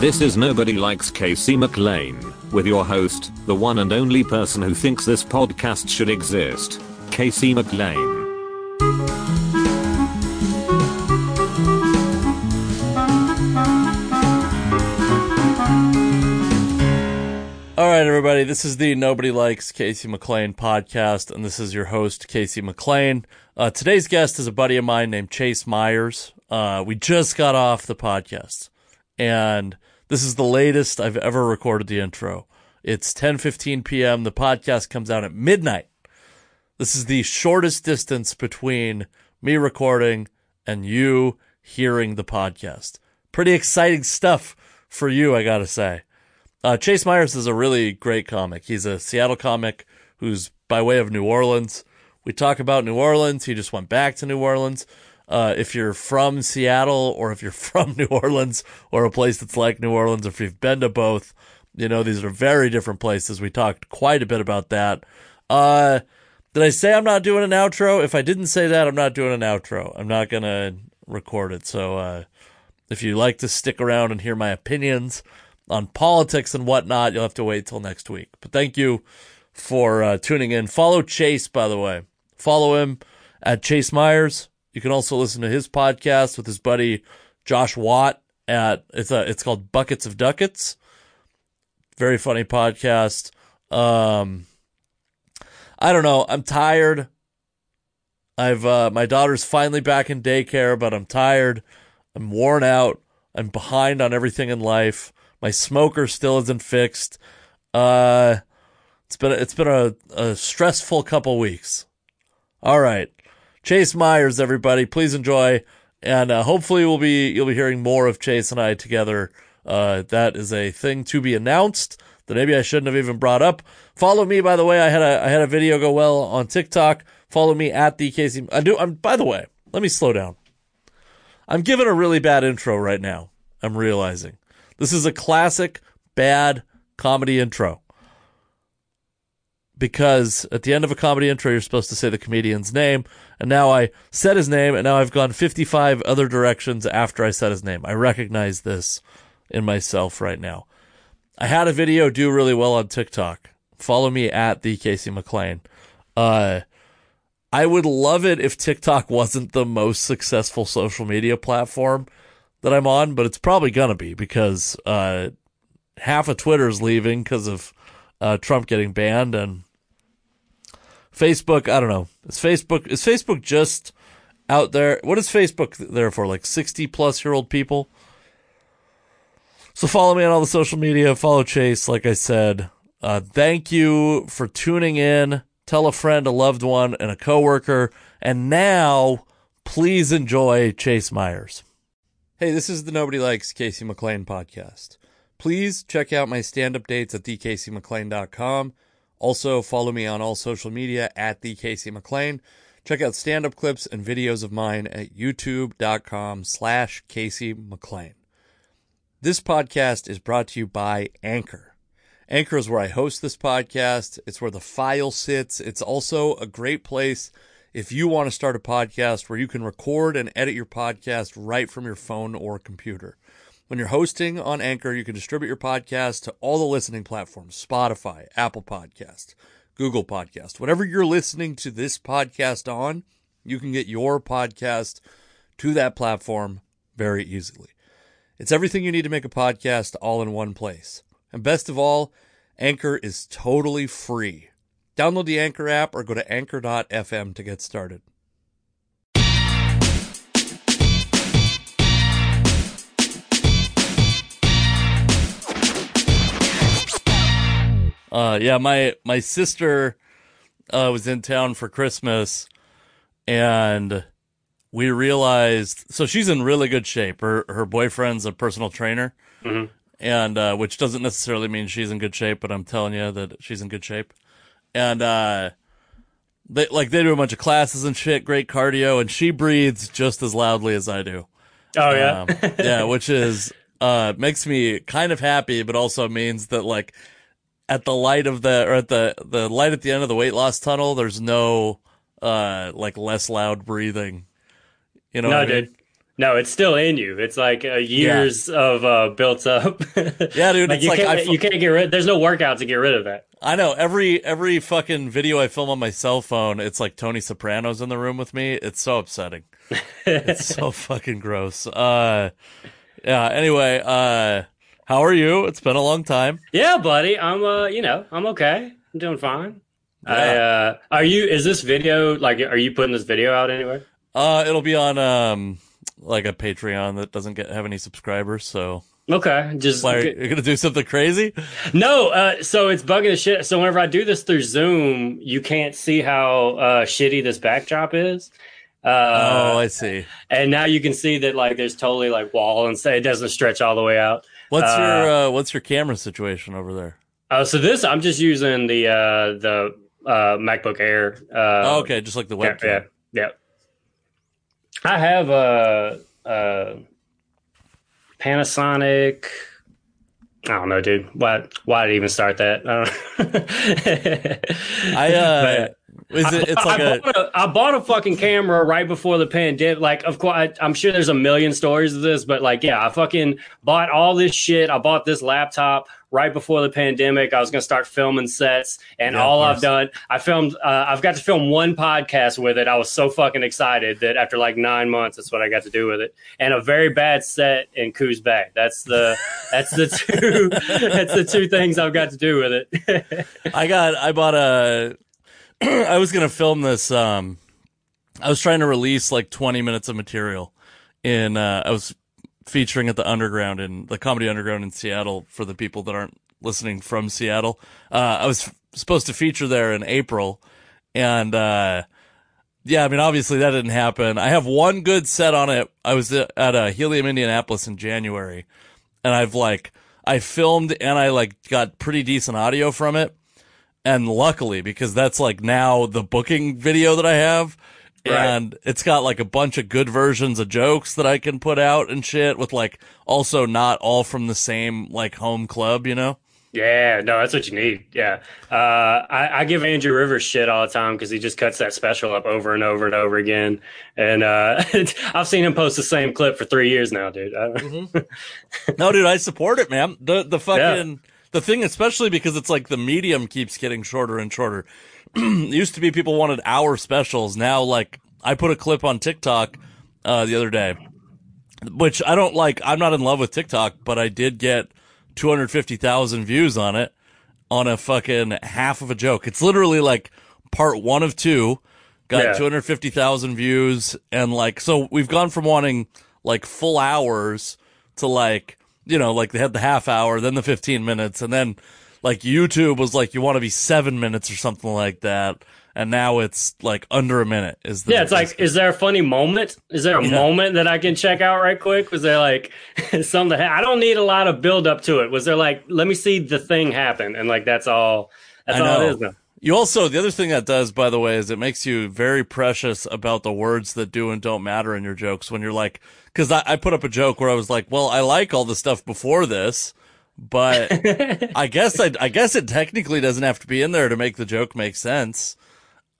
This is Nobody Likes Casey McLain, with your host, the one and only person who thinks this podcast should exist, Casey McLain. All right, everybody, this is the Nobody Likes Casey McLain podcast, and this is your host, Casey McLain. Uh, today's guest is a buddy of mine named Chase Mayers. Uh, we just got off the podcast, and this is the latest I've ever recorded the intro. It's 10:15 p.m. The podcast comes out at midnight. This is the shortest distance between me recording and you hearing the podcast. Pretty exciting stuff for you, I gotta say. Uh, Chase Mayers is a really great comic. He's a Seattle comic who's by way of New Orleans. We talk about New Orleans. He just went back to New Orleans. Uh, if you're from Seattle or if you're from New Orleans or a place that's like New Orleans, or if you've been to both, you know, these are very different places. We talked quite a bit about that. Uh, did I say I'm not doing an outro? If I didn't say that, I'm not doing an outro. I'm not going to record it. So, uh, if you like to stick around and hear my opinions, on politics and whatnot, you'll have to wait till next week. But thank you for uh, tuning in. Follow Chase, by the way. Follow him at Chase Mayers. You can also listen to his podcast with his buddy Josh Watt at it's a it's called Buckets of Ducats. Very funny podcast. Um, I don't know. I'm tired. I've uh, my daughter's finally back in daycare, but I'm tired. I'm worn out. I'm behind on everything in life. My smoker still isn't fixed. Uh, it's been it's been a, a stressful couple weeks. All right, Chase Mayers, everybody, please enjoy, and uh, hopefully we'll be you'll be hearing more of Chase and I together. Uh, that is a thing to be announced that maybe I shouldn't have even brought up. Follow me, by the way. I had a I had a video go well on TikTok. Follow me at the Casey. I do. I'm. By the way, let me slow down. I'm giving a really bad intro right now. I'm realizing. This is a classic bad comedy intro. Because at the end of a comedy intro, you're supposed to say the comedian's name. And now I said his name, and now I've gone 55 other directions after I said his name. I recognize this in myself right now. I had a video do really well on TikTok. Follow me at the Casey McLain. Uh, I would love it if TikTok wasn't the most successful social media platform that I'm on, but it's probably gonna be because uh, half of Twitter's leaving because of uh, Trump getting banned, and Facebook. I don't know. Is Facebook is Facebook just out there? What is Facebook there for? Like sixty plus year old people. So follow me on all the social media. Follow Chase, like I said. Uh, thank you for tuning in. Tell a friend, a loved one, and a coworker. And now, please enjoy Chase Mayers. Hey, this is the Nobody Likes Casey McLain podcast. Please check out my stand up dates at thecasey.mclain.com. Also, follow me on all social media at thecasey.mclain. Check out stand up clips and videos of mine at youtube.com slash Casey McLain. This podcast is brought to you by Anchor. Anchor is where I host this podcast. It's where the file sits. It's also a great place if you want to start a podcast where you can record and edit your podcast right from your phone or computer. When you're hosting on Anchor, you can distribute your podcast to all the listening platforms Spotify, Apple Podcast, Google Podcast. Whatever you're listening to this podcast on, you can get your podcast to that platform very easily. It's everything you need to make a podcast all in one place. And best of all, Anchor is totally free. Download the Anchor app or go to anchor.fm to get started. Uh, yeah, my my sister uh, was in town for Christmas, and we realized so she's in really good shape. Her her boyfriend's a personal trainer, Mm-hmm. and uh, which doesn't necessarily mean she's in good shape, but I'm telling you that she's in good shape. And uh, they like they do a bunch of classes and shit, great cardio, and she breathes just as loudly as I do. Oh yeah. Um, yeah, which is uh makes me kind of happy, but also means that like at the light of the or at the the light at the end of the weight loss tunnel, there's no uh like less loud breathing. You know no, what I mean? dude. No, it's still in you. It's like uh, years of uh, built up. Yeah, dude, like it's you like can't you can't get rid. There's no workout to get rid of that. I know every every fucking video I film on my cell phone, it's like Tony Soprano's in the room with me. It's so upsetting. it's so fucking gross. Uh, yeah. Anyway, uh, how are you? It's been a long time. Yeah, buddy. I'm uh, you know, I'm okay. I'm doing fine. I Yeah. uh, are you? Is this video like? Are you putting this video out anywhere? Uh, it'll be on um like a Patreon that doesn't get have any subscribers. So, Okay, just like, you're gonna do something crazy? no. Uh, so it's bugging the shit. So whenever I do this through Zoom, you can't see how uh, shitty this backdrop is. Uh, oh, I see. and now you can see that like there's totally like wall and say it doesn't stretch all the way out. What's uh, your uh, what's your camera situation over there? Uh, so this I'm just using the uh, the uh, MacBook Air. Uh, oh, okay, just like the Yeah, webcam. yeah, yeah. I have a, a Panasonic. I don't know, dude. Why? Why did I even start that? I don't I uh, is it? It's like I, a bought a, I bought a fucking camera right before the pandemic. Like, of course, I, I'm sure there's a million stories of this, but like, yeah, I fucking bought all this shit. I bought this laptop right before the pandemic. I was gonna start filming sets, and Yeah, all I've done, I filmed. Uh, I've got to film one podcast with it. I was so fucking excited that after like nine months, that's what I got to do with it. And a very bad set in Coos Bay. That's the that's the two that's the two things I've got to do with it. I got I bought a I was gonna film this um I was trying to release like twenty minutes of material in uh I was featuring at the underground in the comedy underground in Seattle for the people that aren't listening from Seattle. Uh I was f- supposed to feature there in April and uh yeah, I mean obviously that didn't happen. I have one good set on it. I was at uh, Helium Indianapolis in January and I've like I filmed and I like got pretty decent audio from it. And luckily, because that's like now the booking video that I have, Right. and it's got like a bunch of good versions of jokes that I can put out and shit with like also not all from the same like home club, you know? Yeah, no, that's what you need. Yeah, uh, I, I give Andrew Rivers shit all the time because he just cuts that special up over and over and over again, and uh, I've seen him post the same clip for three years now, dude. I- No, dude, I support it, man. The the fucking the thing, especially because it's like the medium keeps getting shorter and shorter. used to be people wanted hour specials. Now, like I put a clip on TikTok uh, the other day, which I don't like. I'm not in love with TikTok, but I did get 250,000 views on it on a fucking half of a joke. It's literally like part one of two. Got Yeah. 250,000 views and like so we've gone from wanting like full hours to like you know like they had the half hour then the 15 minutes and then like YouTube was like you want to be 7 minutes or something like that and now it's like under a minute is the yeah, it's like, is there a funny moment? Is there a Yeah. moment that I can check out right quick? Was there like something? That I don't need a lot of build up to it. Was there like, let me see the thing happen, and like that's all. That's I all know. it is now. You also, the other thing that does, by the way, is it makes you very precious about the words that do and don't matter in your jokes when you're like, cause I, I put up a joke where I was like, well, I like all the stuff before this, but I guess I, I guess it technically doesn't have to be in there to make the joke make sense.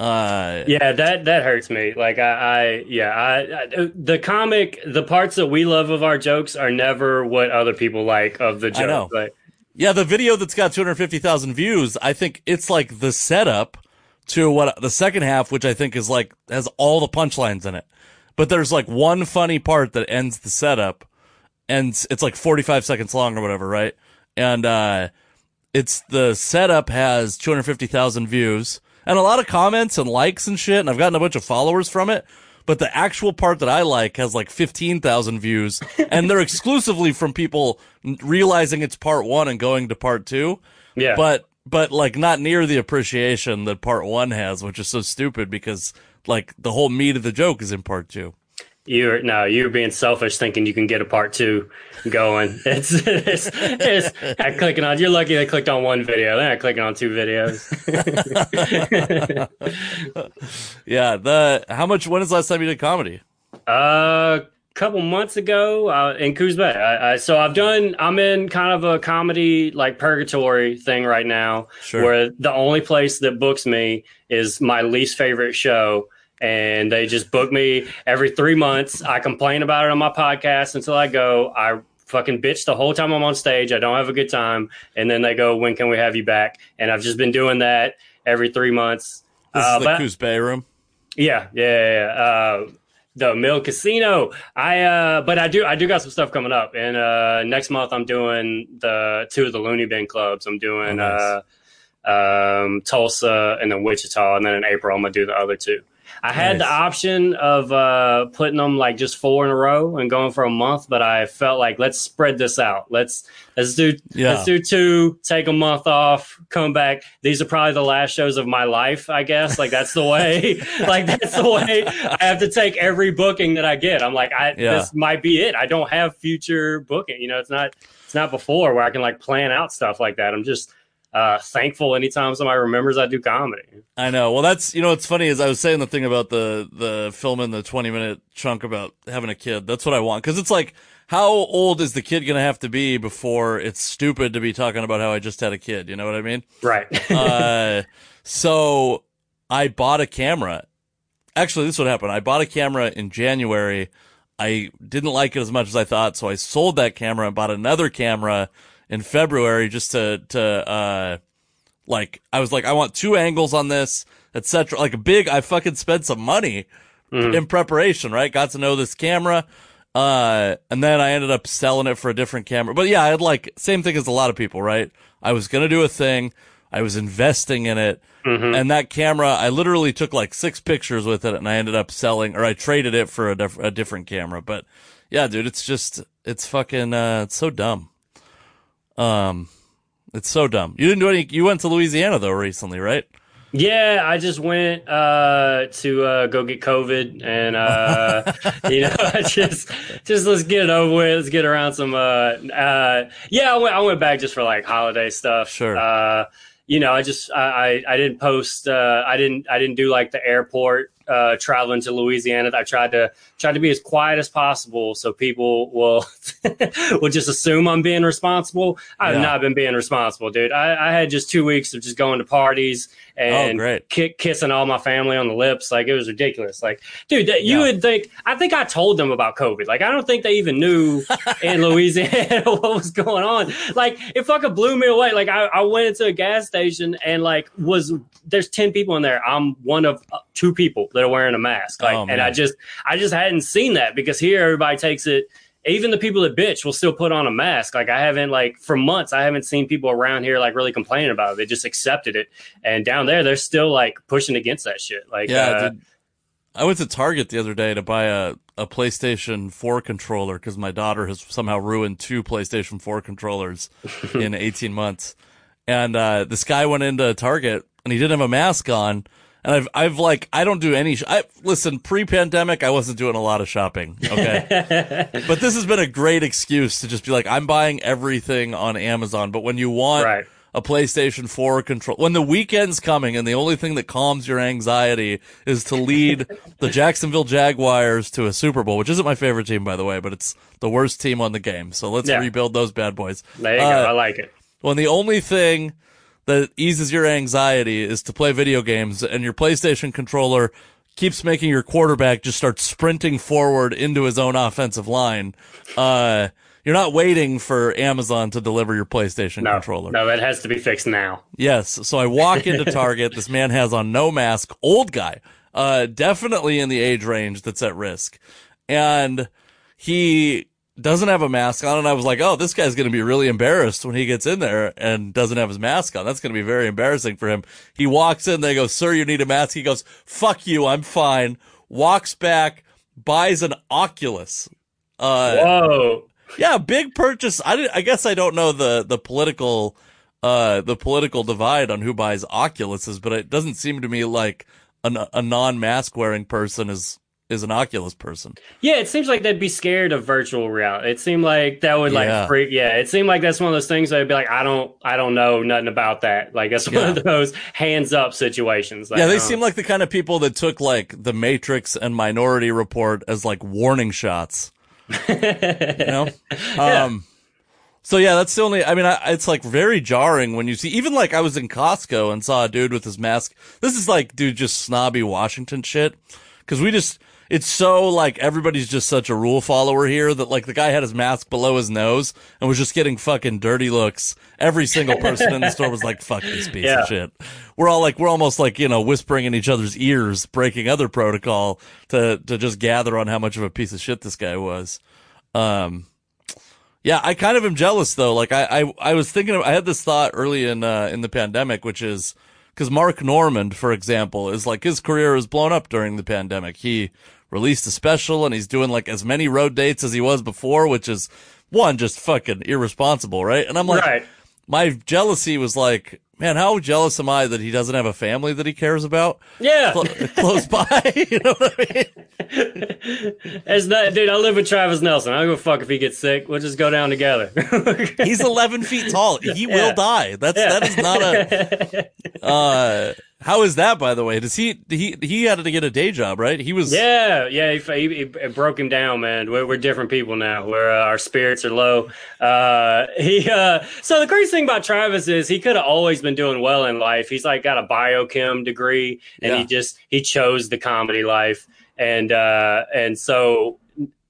Uh, Yeah, that that hurts me. Like I, I yeah, I, I the comic, the parts that we love of our jokes are never what other people like of the I know. joke. Like, Yeah, the video that's got 250,000 views, I think it's like the setup to what the second half, which I think is like, has all the punchlines in it. But there's like one funny part that ends the setup and it's like 45 seconds long or whatever, right? And, uh, it's the setup has 250,000 views and a lot of comments and likes and shit. And I've gotten a bunch of followers from it. But the actual part that I like has like 15,000 views and they're exclusively from people realizing it's part one and going to part two. yeah, But, but like not near the appreciation that part one has, which is so stupid because like the whole meat of the joke is in part two. You're no, you're being selfish, thinking you can get a part two going. It's it's, it's not clicking on. You're lucky they clicked on one video. They're not clicking on two videos. Yeah. The, how much, when is the last time you did comedy? A couple months ago uh, in Coos Bay. I, I, so I've done. I'm in kind of a comedy like purgatory thing right now, Sure. where the only place that books me is my least favorite show, and they just book me every three months. I complain about it on my podcast until I go. I fucking bitch the whole time I'm on stage. I don't have a good time, and then they go, "When can we have you back?" And I've just been doing that every three months. This Uh, is the Coos Bay room. yeah, yeah, yeah. Uh, the Mill Casino. I uh, but I do I do got some stuff coming up, and uh, next month I'm doing the two of the Loony Bin clubs. I'm doing Oh, uh, um, Tulsa and then Wichita, and then in April I'm gonna do the other two. I had the option of uh, putting them like just four in a row and going for a month, but I felt like let's spread this out. Let's let's do Yeah. let's do two, take a month off, come back. These are probably the last shows of my life, I guess. Like that's the way. like that's the way I have to take every booking that I get. I'm like, I Yeah. this might be it. I don't have future booking. You know, it's not it's not before where I can like plan out stuff like that. I'm just uh thankful anytime somebody remembers I do comedy. I know. Well, that's you know what's funny is I was saying the thing about the the film in the twenty minute chunk about having a kid. That's what I want because it's like how old is the kid gonna have to be before it's stupid to be talking about how I just had a kid? You know what I mean? Right. uh, so I bought a camera. Actually, this is what happened. I bought a camera in January. I didn't like it as much as I thought, so I sold that camera and bought another camera in February just to to uh like I was like I want two angles on this, etc. Like a big I fucking spent some money in preparation, right? Got to know this camera. Uh, and then I ended up selling it for a different camera. But yeah, I had like, same thing as a lot of people, right? I was going to do a thing. I was investing in it. And that camera, I literally took like six pictures with it and I ended up selling or I traded it for a, diff- a different camera. But yeah, dude, it's just, it's fucking, uh, it's so dumb. Um, it's so dumb. You didn't do any, you went to Louisiana though recently, right? Yeah, I just went uh, to uh, go get COVID, and uh, you know, I just just let's get it over with. Let's get around some. Uh, uh, yeah, I went. I went back just for like holiday stuff. Sure. Uh, you know, I just I I, I didn't post. Uh, I didn't I didn't do like the airport uh, traveling to Louisiana. I tried to tried to be as quiet as possible so people will will just assume I'm being responsible. I've Yeah. not been being responsible, dude. I, I had just two weeks of just going to parties and Oh, ki- kissing all my family on the lips. Like it was ridiculous. Like, dude, that, you Yeah. would think. I think I told them about COVID. Like, I don't think they even knew in Louisiana what was going on. Like, it fucking blew me away. Like, I, I went into a gas station and like was there's ten people in there. I'm one of uh, two people that are wearing a mask. Like, Oh, and. I just I just hadn't seen that because here everybody takes it. Even the people that bitch will still put on a mask. Like I haven't like for months, I haven't seen people around here like really complaining about it. They just accepted it, and down there, they're still like pushing against that shit. Like, Yeah, uh, dude. I went to Target the other day to buy a, a PlayStation 4 controller because my daughter has somehow ruined two PlayStation 4 controllers in 18 months. And uh, this guy went into Target and he didn't have a mask on. And I've, I've like, I don't do any. Sh- I listen. Pre-pandemic, I wasn't doing a lot of shopping. Okay, but this has been a great excuse to just be like, I'm buying everything on Amazon. But when you want Right. a PlayStation 4 control. When the weekend's coming and the only thing that calms your anxiety is to lead the Jacksonville Jaguars to a Super Bowl, which isn't my favorite team, by the way, but it's the worst team on the game. So let's Yeah. rebuild those bad boys. there you Uh, go. I like it. when the only thing that eases your anxiety is to play video games and your PlayStation controller keeps making your quarterback just start sprinting forward into his own offensive line, uh, you're not waiting for Amazon to deliver your PlayStation No, controller. no, that has to be fixed now. Yes. So I walk into Target. this man has on no mask, old guy, uh, definitely in the age range that's at risk. And he doesn't have a mask on. And I was like, oh, this guy's going to be really embarrassed when he gets in there and doesn't have his mask on. That's going to be very embarrassing for him. He walks in, they go, sir, you need a mask. He goes, fuck you. I'm fine. Walks back, buys an Oculus. Uh, Whoa. yeah, big purchase. I I guess I don't know the the political uh the political divide on who buys Oculuses, but it doesn't seem to me like an, a non-mask wearing person is is an Oculus person. Yeah, it seems like they'd be scared of virtual reality. It seemed like that would like Yeah. freak. Yeah, it seemed like that's one of those things that'd be like, I don't, I don't know nothing about that. Like that's one of those hands up situations. Like, yeah, they uh, seem like the kind of people that took like The Matrix and Minority Report as like warning shots. you know? Um so yeah, that's the only I mean I, it's like very jarring when you see even like I was in Costco and saw a dude with his mask. This is like dude just snobby Washington shit. because we just it's so like everybody's just such a rule follower here that like the guy had his mask below his nose and was just getting fucking dirty looks. Every single person in the store was like, "Fuck this piece Yeah. of shit." We're all like, we're almost like you know whispering in each other's ears, breaking other protocol to to just gather on how much of a piece of shit this guy was. Um, yeah, I kind of am jealous though. Like I, I, I was thinking, of, I had this thought early in, uh, in the pandemic, which is because Mark Normand, for example, is like his career was blown up during the pandemic. He released a special and he's doing like as many road dates as he was before, which is one, just fucking irresponsible, right? And I'm like, right. my jealousy was like, man, how jealous am I that he doesn't have a family that he cares about Yeah. cl- close by? you know what I mean? It's not, dude, I live with Travis Nelson. I don't give a fuck if he gets sick. We'll just go down together. He's 11 feet tall. He will die. That's that is not a. Uh, how is that, by the way? Does he he he had to get a day job, right? He was. Yeah, yeah, he, he, he- it broke him down, man. We're, we're different people now. Where uh, our spirits are low. Uh, he uh, so the crazy thing about Travis is he could have always been doing well in life. He's like got a biochem degree, and Yeah. he just he chose the comedy life, and uh, and so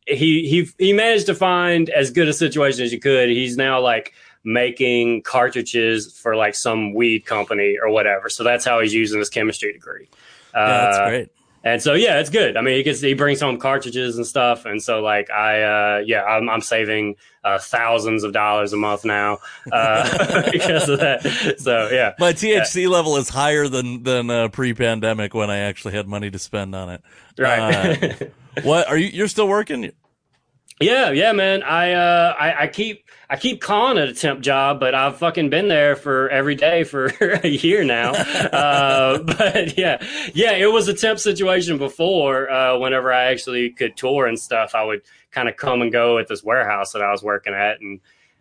he he he managed to find as good a situation as you could. He's now like making cartridges for like some weed company or whatever. So that's how he's using his chemistry degree. Yeah, that's Uh, great. and so yeah, it's good. I mean, he gets he brings home cartridges and stuff, and so like I uh, yeah, I'm I'm saving uh, thousands of dollars a month now uh, because of that. So yeah, My THC level is higher than than uh, pre-pandemic when I actually had money to spend on it. right. Uh, what are you? You're still working? Yeah, yeah, man. I uh I, I keep I keep calling it a temp job, but I've fucking been there for every day for a year now. uh but yeah. Yeah, it was a temp situation before, uh whenever I actually could tour and stuff, I would kind of come and go at this warehouse that I was working at and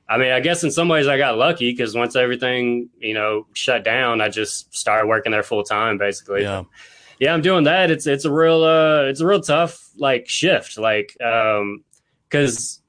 I mean, I guess in some ways I got lucky because once everything, you know, shut down, I just started working there full time basically Yeah. yeah i'm doing that it's it's a real uh it's a real tough like shift like um because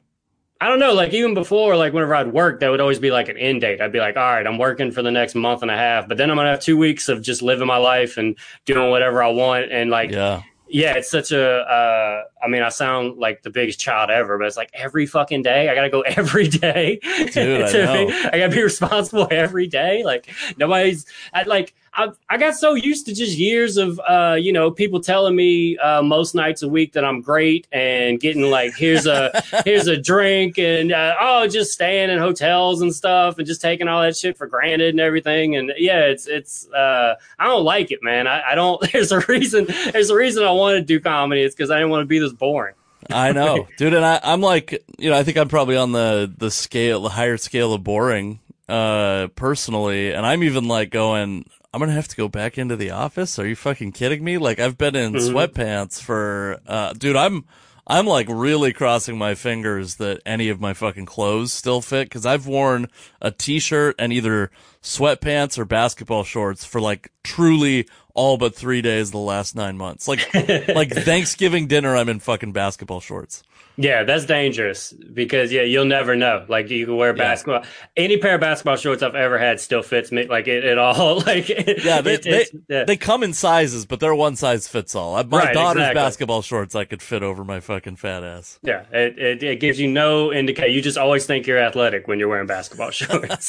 i don't know like even before like whenever i'd work that would always be like an end date i'd be like all right i'm working for the next month and a half but then i'm gonna have two weeks of just living my life and doing whatever i want and like Yeah. yeah, it's such a. Uh, I mean, I sound like the biggest child ever, but it's like every fucking day I gotta go every day. Dude, I to know. be- I gotta be responsible every day. Like nobody's. I, like I, I got so used to just years of, uh, you know, people telling me uh, most nights a week that I'm great and getting like here's a here's a drink and uh, oh just staying in hotels and stuff and just taking all that shit for granted and everything. And yeah, it's it's. Uh, I don't like it, man. I, I don't. There's a reason. There's a reason I wanted to do comedy. It's because I didn't want to be this boring. I know, dude, and I, I'm like, you know, I think I'm probably on the the scale, the higher scale of boring, uh, personally, and I'm even like going, I'm gonna have to go back into the office. Are you fucking kidding me? Like I've been in Mhm. sweatpants for, uh, dude, I'm. I'm like really crossing my fingers that any of my fucking clothes still fit because I've worn a t-shirt and either sweatpants or basketball shorts for like truly all but three days the last nine months. Like like Thanksgiving dinner, I'm in fucking basketball shorts. Yeah, that's dangerous because yeah, you'll never know. Like you can wear Yeah. basketball. Any pair of basketball shorts I've ever had still fits me. Like it, it all. Like Yeah, they it- it's- yeah. They come in sizes, but they're one size fits all. My Right, daughter's exactly. basketball shorts I could fit over my fucking fat ass. Yeah, it, it, it gives you no indication. You just always think you're athletic when you're wearing basketball shorts.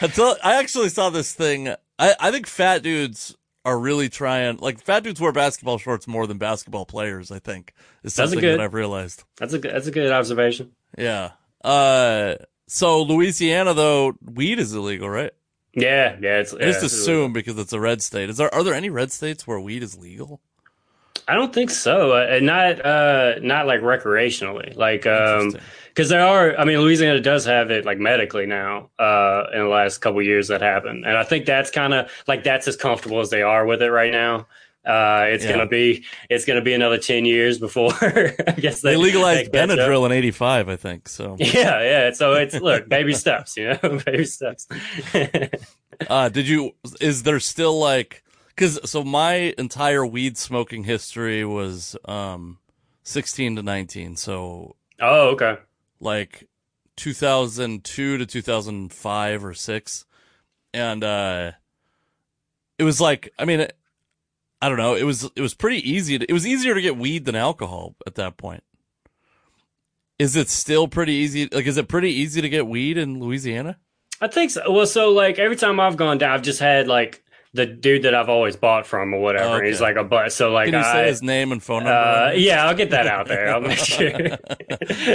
Until I actually saw this thing. I, I think fat dudes are really trying. Like fat dudes wear basketball shorts more than basketball players. I think is That's a something good- that I've realized. that's a that's a good observation. Yeah. Uh. So Louisiana though, weed is illegal, right? Yeah, yeah. It's I just it's- assume because it's a red state. Is there are there any red states where weed is legal? I don't think so. Uh, and not uh, not like recreationally. Like um, because there are i mean louisiana does have it like medically now uh in the last couple years that happened and i think that's kind of like that's as comfortable as they are with it right now uh it's Yeah. gonna be it's gonna be another 10 years before i guess they, They legalized they catch up. Benadryl in '85, I think. So, yeah yeah so it's look baby steps you know baby steps uh, did you? Is there still like? Because so my entire weed smoking history was um 16 to 19. So oh okay like 2002 to 2005 or 6 and uh it was like i mean I don't know. It was it was pretty easy. To, it was easier to get weed than alcohol at that point. Is it still pretty easy? Like, is it pretty easy to get weed in Louisiana? I think so. Well, so like every time I've gone down, I've just had like the dude that I've always bought from or whatever. Okay. He's like a but. So like Can you I, say his name and phone number? Uh, yeah, I'll get that out there. I'll make sure.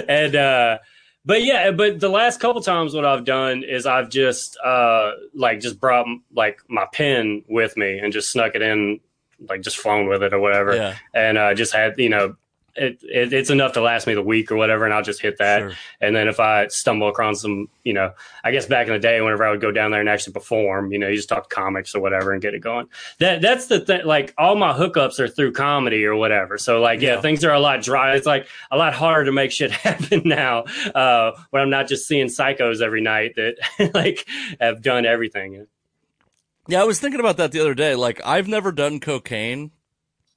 and uh, but yeah, but the last couple times, what I've done is I've just uh, like just brought like my pen with me and just snuck it in, like just flown with it or whatever, Yeah. and uh, just had you know. It, it, it's enough to last me the week or whatever, and I'll just hit that. Sure. And then if I stumble across some, you know, I guess back in the day, whenever I would go down there and actually perform, you know, you just talk comics or whatever and get it going. That that's the thing. Like all my hookups are through comedy or whatever. So like, yeah, Yeah. things are a lot dry. It's like a lot harder to make shit happen now uh, when I'm not just seeing psychos every night that like have done everything. Yeah, I was thinking about that the other day. Like, I've never done cocaine,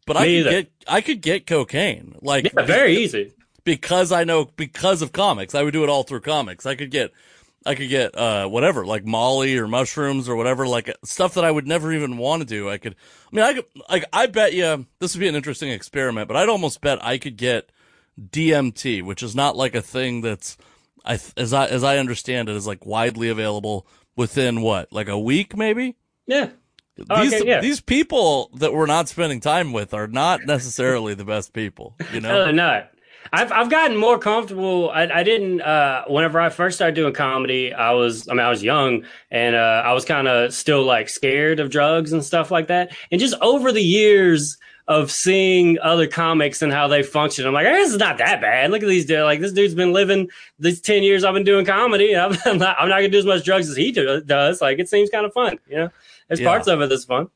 but I could either. get I could get cocaine. Like, Yeah, very easy. because I know because of comics. I would do it all through comics. I could get I could get uh whatever, like Molly or mushrooms or whatever, like stuff that I would never even want to do. I could I mean I could like I bet you this would be an interesting experiment, but I'd almost bet I could get DMT, which is not like a thing that's I as I as I understand it is like widely available within what? Like a week maybe? Yeah. These Okay, yeah. these people that we're not spending time with are not necessarily the best people, you know? No, they're not. I've I've gotten more comfortable. I, I didn't. Uh, whenever I first started doing comedy, I was. I mean, I was young, and uh, I was kind of still like scared of drugs and stuff like that. And just over the years of seeing other comics and how they function, I'm like, this is not that bad. Look at these dudes. Like this dude's been living these ten years. I've been doing comedy. And I'm not. I'm not gonna do as much drugs as he do, does. Like it seems kind of fun. You know, there's Yeah. parts of it that's fun.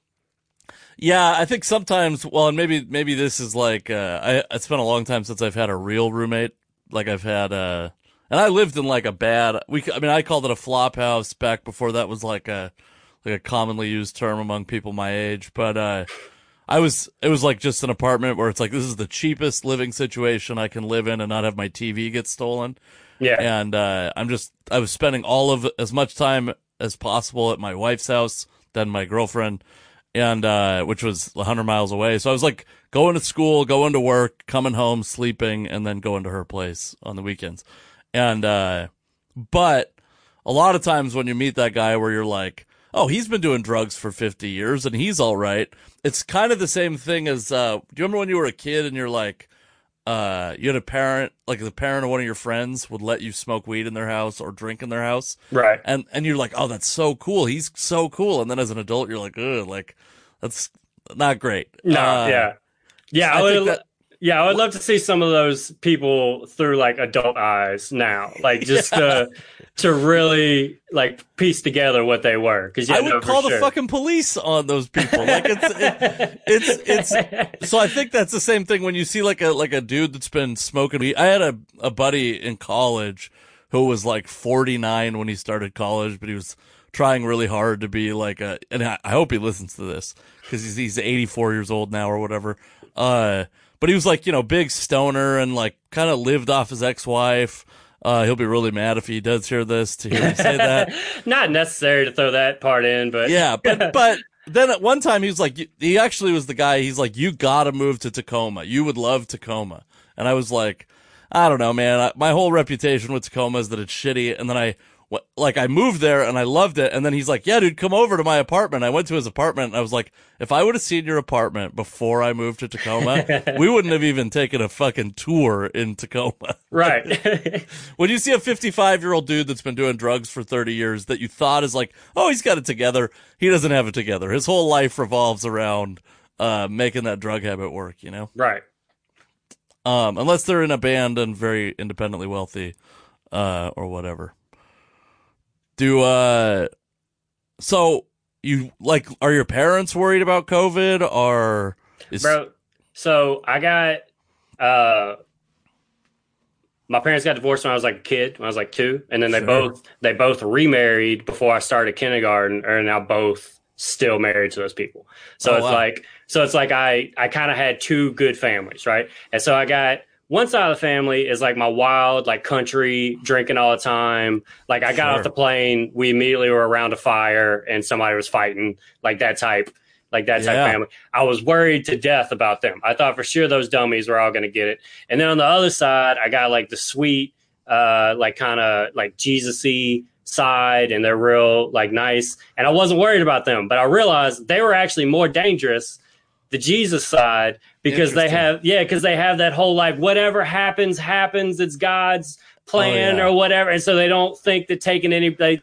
Yeah, I think sometimes. Well, and maybe maybe this is like uh, I. It's been a long time since I've had a real roommate. Like I've had uh and I lived in like a bad. We. I mean, I called it a flop house back before that was like a like a commonly used term among people my age. But uh, I was. It was like just an apartment where it's like this is the cheapest living situation I can live in and not have my TV get stolen. Yeah. and uh, I'm just I was spending all of as much time as possible at my wife's house than my girlfriend, and uh, which was 100 miles away. So I was like going to school, going to work, coming home, sleeping, and then going to her place on the weekends. And uh, but a lot of times when you meet that guy where you're like, oh, he's been doing drugs for 50 years and he's all right. It's kind of the same thing as uh, do you remember when you were a kid and you're like uh, you had a parent, like the parent of one of your friends would let you smoke weed in their house or drink in their house. Right. And, and you're like, oh, that's so cool. He's so cool. And then as an adult, you're like, ugh, like, that's not great. No, Uh, yeah, yeah. I, I would, that- yeah, I would love to see some of those people through like adult eyes now, like just to to really like piece together what they were. Because yeah, I would call the fucking police on those people. Like it's, it, it's, it's, so I think that's the same thing when you see like a, like a dude that's been smoking weed. I had a, a buddy in college who was like 49 when he started college, but he was trying really hard to be like a, and I, I hope he listens to this because he's, he's 84 years old now or whatever. Uh, but he was like, you know, big stoner and like kind of lived off his ex-wife. Uh, he'll be really mad if he does hear this to hear me say that. Not necessary to throw that part in, but Yeah, but but then at one time he was like, he actually was the guy. He's like, you gotta move to Tacoma. You would love Tacoma. And I was like, I don't know, man. I, my whole reputation with Tacoma is that it's shitty. And then I, wh- like, I moved there and I loved it. And then he's like, yeah, dude, come over to my apartment. I went to his apartment and I was like, if I would have seen your apartment before I moved to Tacoma, we wouldn't have even taken a fucking tour in Tacoma. right. When you see a 55 year old dude that's been doing drugs for 30 years that you thought is like, oh, he's got it together. He doesn't have it together. His whole life revolves around, uh, making that drug habit work, you know? right. Um, unless they're in a band and very independently wealthy, uh, or whatever. Do, uh, so you like, are your parents worried about COVID or is, bro. So I got uh my parents got divorced when I was like a kid, when I was like two, and then they Sure. both they both remarried before I started kindergarten, and are now both still married to those people. So Oh, it's wow. like so it's like I I kind of had two good families, right? And so I got one side of the family is like my wild, like country, drinking all the time. Like I got Sure. off the plane, we immediately were around a fire and somebody was fighting, like that type. like that type Yeah. family. I was worried to death about them. I thought for sure those dummies were all going to get it. And then on the other side, I got like the sweet, uh, like kind of like Jesus-y side, and they're real like nice. And I wasn't worried about them, but I realized they were actually more dangerous. The Jesus side because they have yeah because they have that whole like whatever happens happens it's God's plan Oh, yeah. or whatever, and so they don't think that taking any they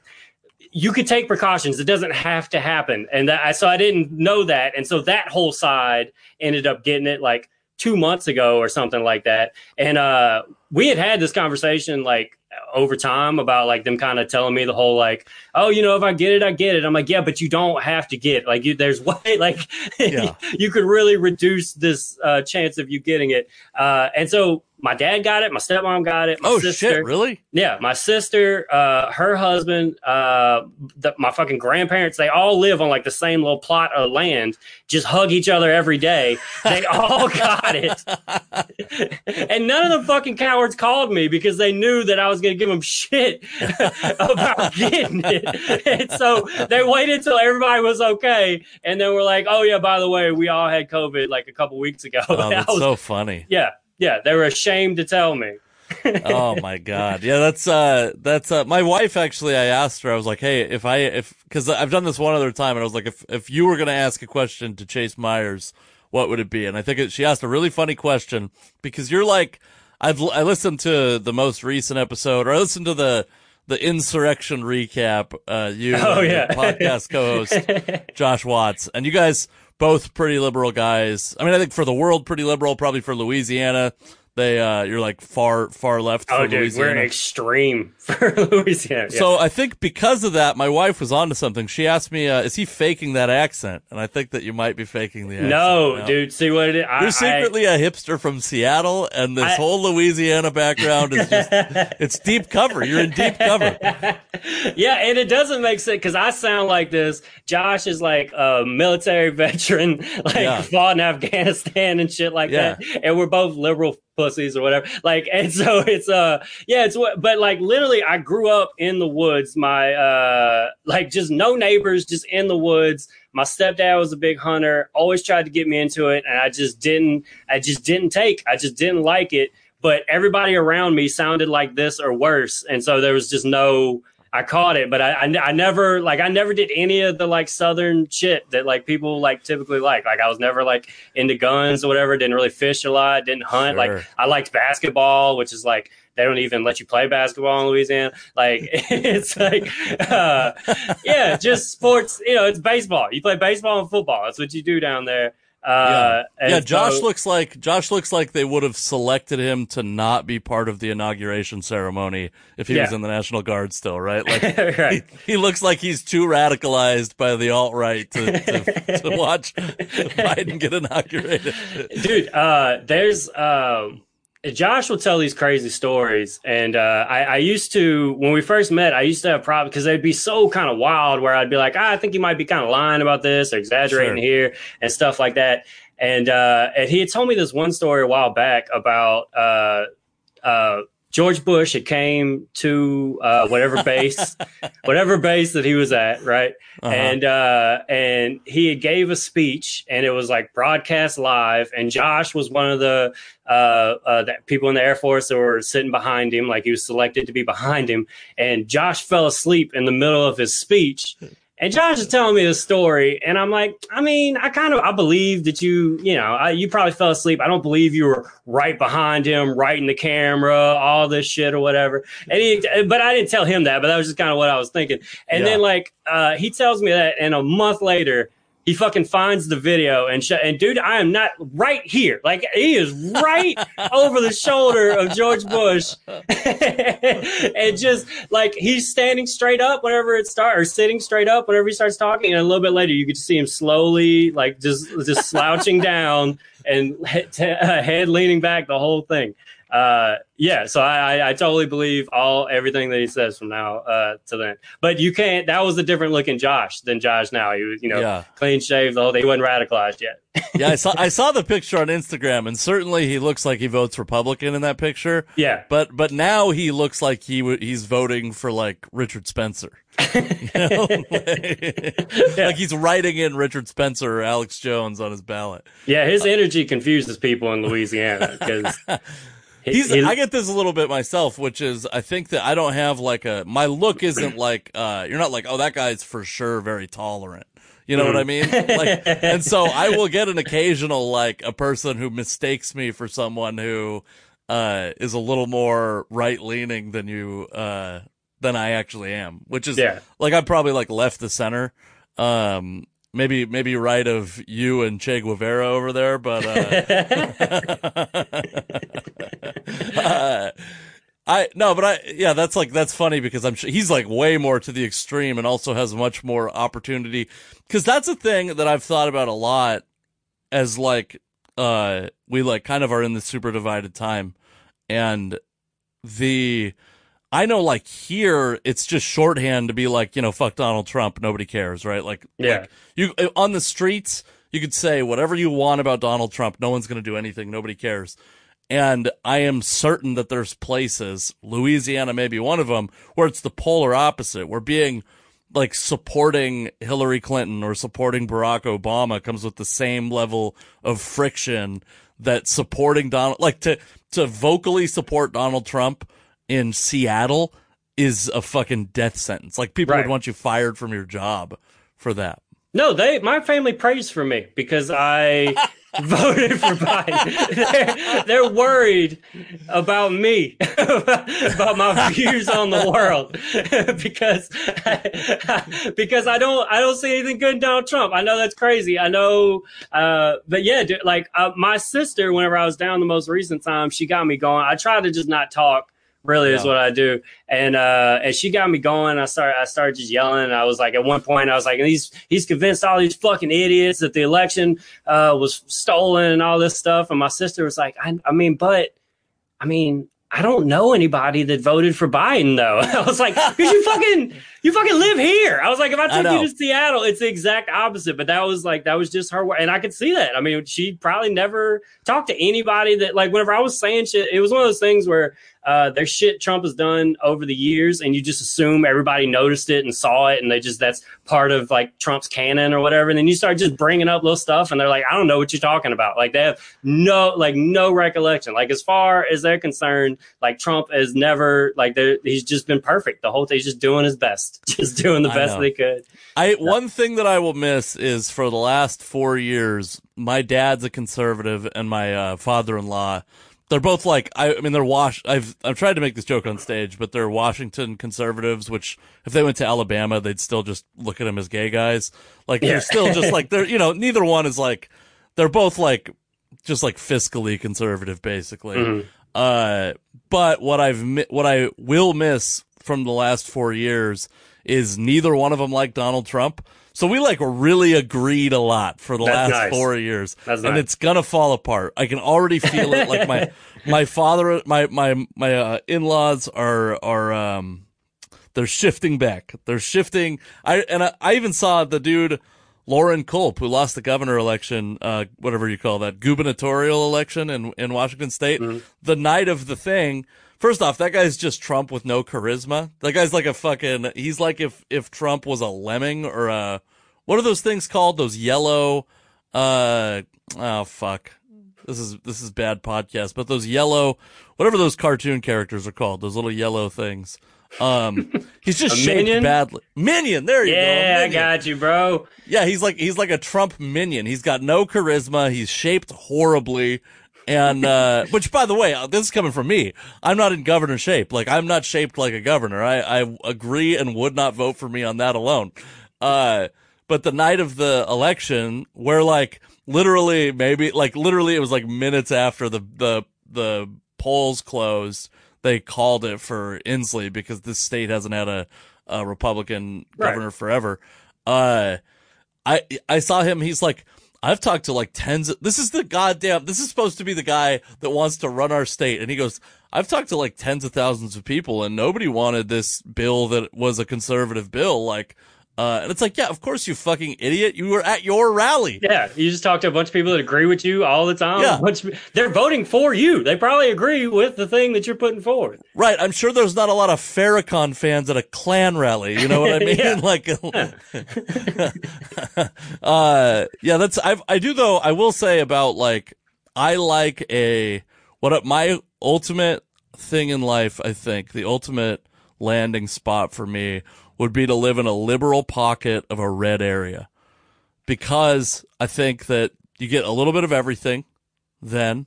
you could take precautions. It doesn't have to happen. And that, I, so I didn't know that. And so that whole side ended up getting it like two months ago or something like that. And uh, we had had this conversation like over time about like them kind of telling me the whole like, oh, you know, if I get it, I get it. I'm like, yeah, but you don't have to get it. like you. There's way like Yeah. you could really reduce this uh, chance of you getting it. Uh, and so my dad got it, my stepmom got it, my Oh sister, shit! Really? yeah, my sister, uh, her husband, uh, the, my fucking grandparents, they all live on like the same little plot of land, just hug each other every day. They all got it. and none of the fucking cowards called me because they knew that I was going to give them shit about getting it. and so they waited until everybody was okay. And then we're like, oh, yeah, by the way, we all had COVID like a couple weeks ago. Oh, that's was- so funny. yeah, yeah, they were ashamed to tell me. oh my god yeah that's uh that's uh my wife actually i asked her i was like hey if i if because i've done this one other time and i was like if if you were gonna ask a question to chase mayers what would it be and i think it, she asked a really funny question because you're like i've i listened to the most recent episode or i listened to the the insurrection recap uh you Oh, yeah. podcast co-host josh watts. And you guys both pretty liberal guys. I mean i think for the world pretty liberal probably for louisiana they uh you're like far far left Oh, for dude, louisiana we're an extreme for Louisiana. Yeah. so I think because of that, my wife was onto something. She asked me, uh, "Is he faking that accent?" And I think that you might be faking the accent. no, now. dude, see what it is? I, You're secretly a hipster from Seattle, and this I- whole Louisiana background is just—it's deep cover. You're in deep cover. Yeah, and it doesn't make sense because I sound like this. Josh is like a military veteran, like Yeah. fought in Afghanistan and shit like Yeah. that. And we're both liberal pussies or whatever. Like, and so it's uh, yeah, it's what. But like, literally, I grew up in the woods. My uh, like just no neighbors, just in the woods. My stepdad was a big hunter. Always tried to get me into it, and I just didn't. I just didn't take. I just didn't like it. But everybody around me sounded like this or worse, and so there was just no. I caught it, but I, I, I never like I never did any of the like southern shit that like people like typically like. Like I was never like into guns or whatever. Didn't really fish a lot. Didn't hunt. Sure. Like I liked basketball, which is like they don't even let you play basketball in Louisiana. Like it's like uh, yeah, just sports. You know, it's baseball. You play baseball and football. That's what you do down there. Uh, and yeah, Josh so- looks like Josh looks like they would have selected him to not be part of the inauguration ceremony if he was in the National Guard still, right? Like right. he, he looks like he's too radicalized by the alt right to, to, to watch Biden get inaugurated. dude uh there's um josh will tell these crazy stories and uh I, I used to when we first met i used to have problems because they'd be so kind of wild where i'd be like ah, i think you might be kind of lying about this or exaggerating Sure. here and stuff like that and uh and he had told me this one story a while back about uh uh George Bush had came to uh, whatever base, whatever base that he was at, right? Uh-huh. and uh and he gave a speech and it was like broadcast live and josh was one of the uh uh the people in the air force that were sitting behind him like he was selected to be behind him and josh fell asleep in the middle of his speech and Josh is telling me the story, and I'm like, I mean, I kind of I believe that you, you know, I, you probably fell asleep. I don't believe you were right behind him, right in the camera, all this shit or whatever. And he, but I didn't tell him that, but that was just kind of what I was thinking. And Yeah. then like uh, he tells me that, and a month later, he fucking finds the video and sh- and dude, I am not right here. Like he is right over the shoulder of George Bush, and just like he's standing straight up whenever it starts, or sitting straight up whenever he starts talking. And a little bit later, you could see him slowly, like just just slouching down and he- t- uh, head leaning back the whole thing. Uh, yeah, so I, I, I totally believe all everything that he says from now uh, to then. But you can't. That was a different looking Josh than Josh now. He was, you know, Yeah. clean shaved. The whole. He wasn't radicalized yet. yeah, I saw I saw the picture on Instagram, and certainly he looks like he votes Republican in that picture. yeah, But but now he looks like he w- he's voting for like Richard Spencer. You know? like he's writing in Richard Spencer or Alex Jones on his ballot. yeah. His energy confuses people in Louisiana because He's I get this a little bit myself, which is I think that I don't have like a my look isn't like uh you're not like oh that guy's for sure very tolerant. You know what I mean? Like and so I will get an occasional like a person who mistakes me for someone who uh is a little more right leaning than you uh than I actually am, which is Yeah. like I'm probably like left the center. Um maybe maybe right of you and Che Guevara over there, but uh I no, but I yeah, that's like that's funny because I'm sure he's like way more to the extreme and also has much more opportunity. Because that's a thing that I've thought about a lot as like uh we like kind of are in the super divided time and the I know like here it's just shorthand to be like, you know, fuck Donald Trump, nobody cares, right? Like Yeah. like, you on the streets you could say whatever you want about Donald Trump, no one's going to do anything, nobody cares. And I am certain that there's places, Louisiana may be one of them, where it's the polar opposite. Where being like supporting Hillary Clinton or supporting Barack Obama comes with the same level of friction that supporting Donald, like to, to vocally support Donald Trump in Seattle is a fucking death sentence. Like people Right. would want you fired from your job for that. No, they my family prays for me because I voted for Biden. They're, they're worried about me, about my views on the world, because because I don't I don't see anything good in Donald Trump. I know that's crazy. I know, uh, but yeah, like uh, my sister, whenever I was down the most recent time, she got me going. I try to just not talk. Really is what I do, and uh, and she got me going. I started, I started just yelling. I was like, at one point, I was like, he's he's convinced all these fucking idiots that the election uh, was stolen and all this stuff. And my sister was like, I, I mean, but I mean, I don't know anybody that voted for Biden though. I was like, because you fucking you fucking live here. I was like, if I I took know. you to Seattle, it's the exact opposite. But that was like that was just her, way. and I could see that. I mean, she probably never talked to anybody that like whenever I was saying shit, it was one of those things where uh, there's shit Trump has done over the years, and you just assume everybody noticed it and saw it, and they just that's part of like Trump's canon or whatever. And then you start just bringing up little stuff, and they're like, I don't know what you're talking about. Like they have no like no recollection. Like as far as they're concerned, like Trump has never like he's just been perfect the whole time. He's just doing his best, just doing the best they could. I one thing that I will miss is for the last four years, my dad's a conservative and my uh, father-in-law. They're both like I, I mean they're wash. I've I've tried to make this joke on stage, but they're Washington conservatives. Which if they went to Alabama, they'd still just look at them as gay guys. Like Yeah. they're still just like they're you know neither one is like they're both like just like fiscally conservative basically. Mhm. Uh, but what I've mi- what I will miss from the last four years is neither one of them like Donald Trump. So we like really agreed a lot for the That's last nice. four years, That's and nice. it's gonna fall apart. I can already feel it. Like my my father, my my my uh, in laws are are um they're shifting back. They're shifting. I and I, I even saw the dude Loren Culp who lost the governor election, uh, whatever you call that, gubernatorial election in in Washington State. The night of the thing. First off, that guy's just Trump with no charisma. That guy's like a fucking. He's like if if Trump was a lemming or a what are those things called? Those yellow. Uh oh fuck. This is this is bad podcast, but those yellow, whatever those cartoon characters are called, those little yellow things. Um, he's just shaped minion? badly. Minion, there you go. Yeah, I got you, bro. Yeah, he's like he's like a Trump minion. He's got no charisma. He's shaped horribly. And uh which by the way, uh, this is coming from me. I'm not in governor shape. Like I'm not shaped like a governor. I I agree and would not vote for me on that alone. Uh but the night of the election where like literally maybe like literally it was like minutes after the the the polls closed, they called it for Inslee because this state hasn't had a, a Republican Right. governor forever. Uh I I saw him. He's like, I've talked to like tens of, this is the goddamn, this is supposed to be the guy that wants to run our state. And he goes, I've talked to like tens of thousands of people and nobody wanted this bill that was a conservative bill. Like, uh, and it's like, yeah, of course, you fucking idiot. You were at your rally. Yeah, you just talk to a bunch of people that agree with you all the time. Yeah. Bunch they're voting for you. They probably agree with the thing that you're putting forward. Right. I'm sure there's not a lot of Farrakhan fans at a Klan rally. You know what I mean? Yeah. Like, uh, yeah, that's, I've, I do though, I will say about like, I like a, what my ultimate thing in life, I think, the ultimate landing spot for me would be to live in a liberal pocket of a red area because I think that you get a little bit of everything then.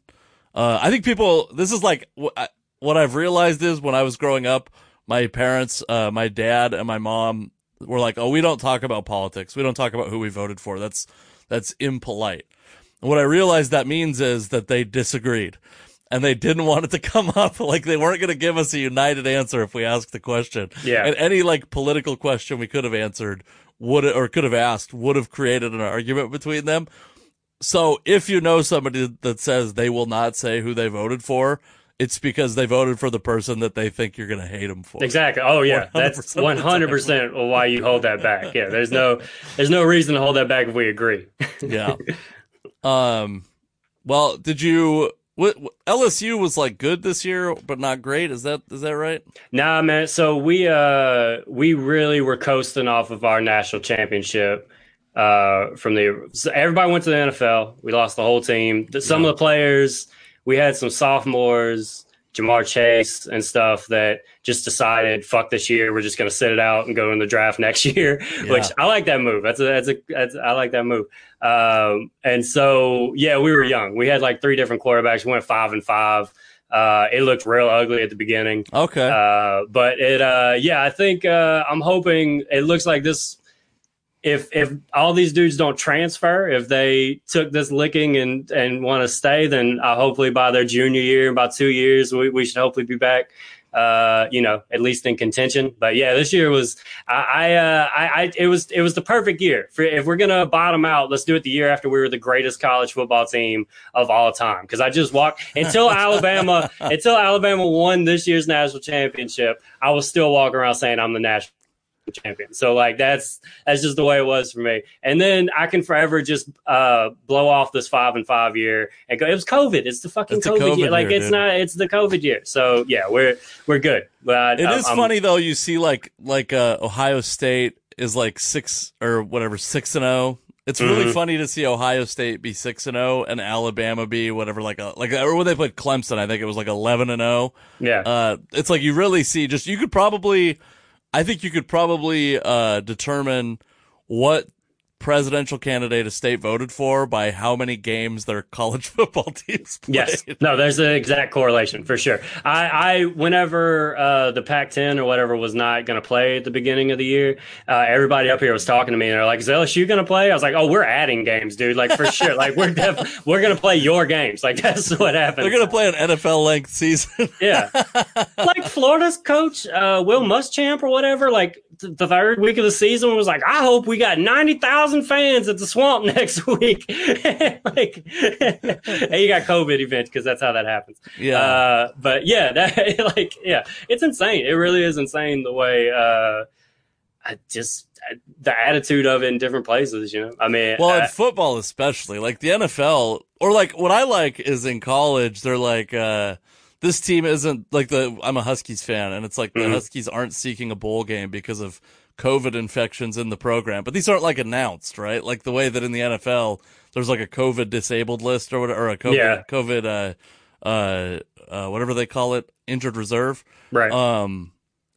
Uh, I think people, this is like what I've realized is when I was growing up, my parents, uh, my dad and my mom were like, Oh, we don't talk about politics. We don't talk about who we voted for. That's, that's impolite. And what I realized that means is that they disagreed and they didn't want it to come up. Like they weren't going to give us a united answer if we asked the question. Yeah. And any like political question we could have answered would, or could have asked would have created an argument between them. So if you know somebody that says they will not say who they voted for, it's because they voted for the person that they think you're going to hate them for. Exactly. Oh yeah, 100% that's one hundred percent why you hold that back. Yeah, there's no there's no reason to hold that back if we agree. Yeah. um. Well, did you? What, what- LSU was like good this year, but not great. Is that is that right? Nah, man. So we uh we really were coasting off of our national championship. Uh, from the so everybody went to the NFL. We lost the whole team. Some of the players we had some sophomores, Ja'Marr Chase and stuff that just decided, fuck this year. We're just going to sit it out and go in the draft next year. Which I like that move. That's a that's a that's, I like that move. Um, and so yeah, we were young. We had like three different quarterbacks. We went five and five. Uh, it looked real ugly at the beginning. Okay. Uh, but it, uh, yeah, I think uh, I'm hoping it looks like this. If if all these dudes don't transfer, if they took this licking and and want to stay, then uh, hopefully by their junior year, about two years, we, we should hopefully be back. Uh, you know, at least in contention. But yeah, this year was I, I, uh, I, I it was it was the perfect year for if we're gonna bottom out. Let's do it the year after we were the greatest college football team of all time. Because I just walked until Alabama until Alabama won this year's national championship. I was still walking around saying I'm the national champion. So like that's that's just the way it was for me. And then I can forever just uh blow off this five and five year and go. It was COVID. It's the fucking It's COVID, COVID year. Like year, it's dude. not. It's the COVID year. So yeah, we're we're good. But It I- is I'm- funny though. You see, like like uh, Ohio State is like six or whatever six and zero. It's really Mhm. funny to see Ohio State be six and zero and Alabama be whatever like a like or when they played Clemson, I think it was like eleven and zero. Yeah. Uh, it's like you really see just you could probably, I think you could probably uh determine what presidential candidate a state voted for by how many games their college football teams played. Yes. No, there's an exact correlation for sure. I, I whenever uh, the Pac-10 or whatever was not going to play at the beginning of the year, uh, everybody up here was talking to me and they're like, "Is LSU going to play?" I was like, "Oh, we're adding games, dude. Like for sure. Like we're def- we're going to play your games. Like that's what happened. They're gonna play an NFL length season. yeah, like Florida's coach uh, Will Muschamp or whatever. Like the third week of the season was like, I hope we got ninety thousand fans at the Swamp next week. like, and you got COVID event because that's how that happens. Yeah. Uh, but yeah, that like yeah, it's insane. It really is insane the way uh, I just the attitude of it in different places. You know, I mean, Well, in uh, football especially, like the NFL, or like what I like is in college, they're like, uh, this team isn't like the, I'm a Huskies fan, and it's like the Mhm. Huskies aren't seeking a bowl game because of COVID infections in the program, but these aren't like announced, right? Like the way that in the NFL, there's like a COVID disabled list or whatever, or a COVID, Yeah. COVID, uh, uh, uh, whatever they call it, injured reserve. right. Um,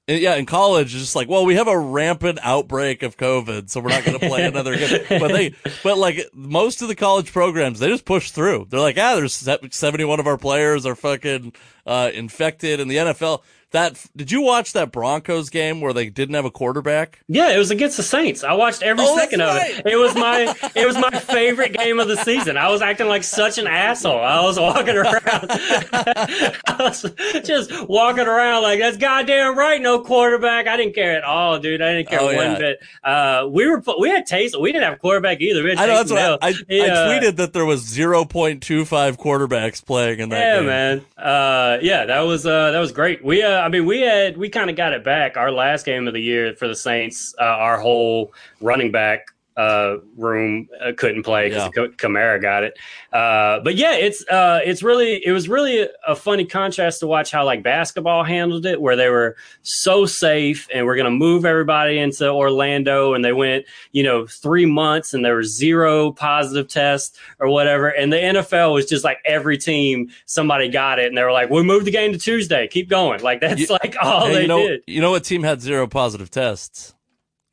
and yeah, in college, it's just like, well, we have a rampant outbreak of COVID, so we're not going to play another game. But they, but like most of the college programs, they just push through. They're like, ah, there's 71 of our players are fucking, uh, infected. And the NFL, that did you watch that Broncos game where they didn't have a quarterback? Yeah, it was against the Saints. I watched every Oh, second of it. It was my it was my favorite game of the season. I was acting like such an asshole. I was walking around. I was just walking around like that's goddamn right, no quarterback. I didn't care at all, dude. I didn't care Oh, one yeah. bit. Uh, we were we had Taysom. We didn't have a quarterback either. I know that's what I, I, Yeah. I tweeted that there was 0.25 quarterbacks playing in that game. Yeah, game. man. Uh, yeah, that was uh, that was great. We, uh, I mean, we had we kind of got it back. Our last game of the year for the Saints, uh, our whole running back uh, room uh, couldn't play because Kamara got it. Uh, but yeah, it's uh, it's really it was really a funny contrast to watch how like basketball handled it, where they were so safe and we're gonna move everybody into Orlando, and they went you know three months and there were zero positive tests or whatever, and the NFL was just like every team somebody got it, and they were like, we moved the game to Tuesday, keep going, like that's You- like all Hey, they you know, did. you know what team had zero positive tests?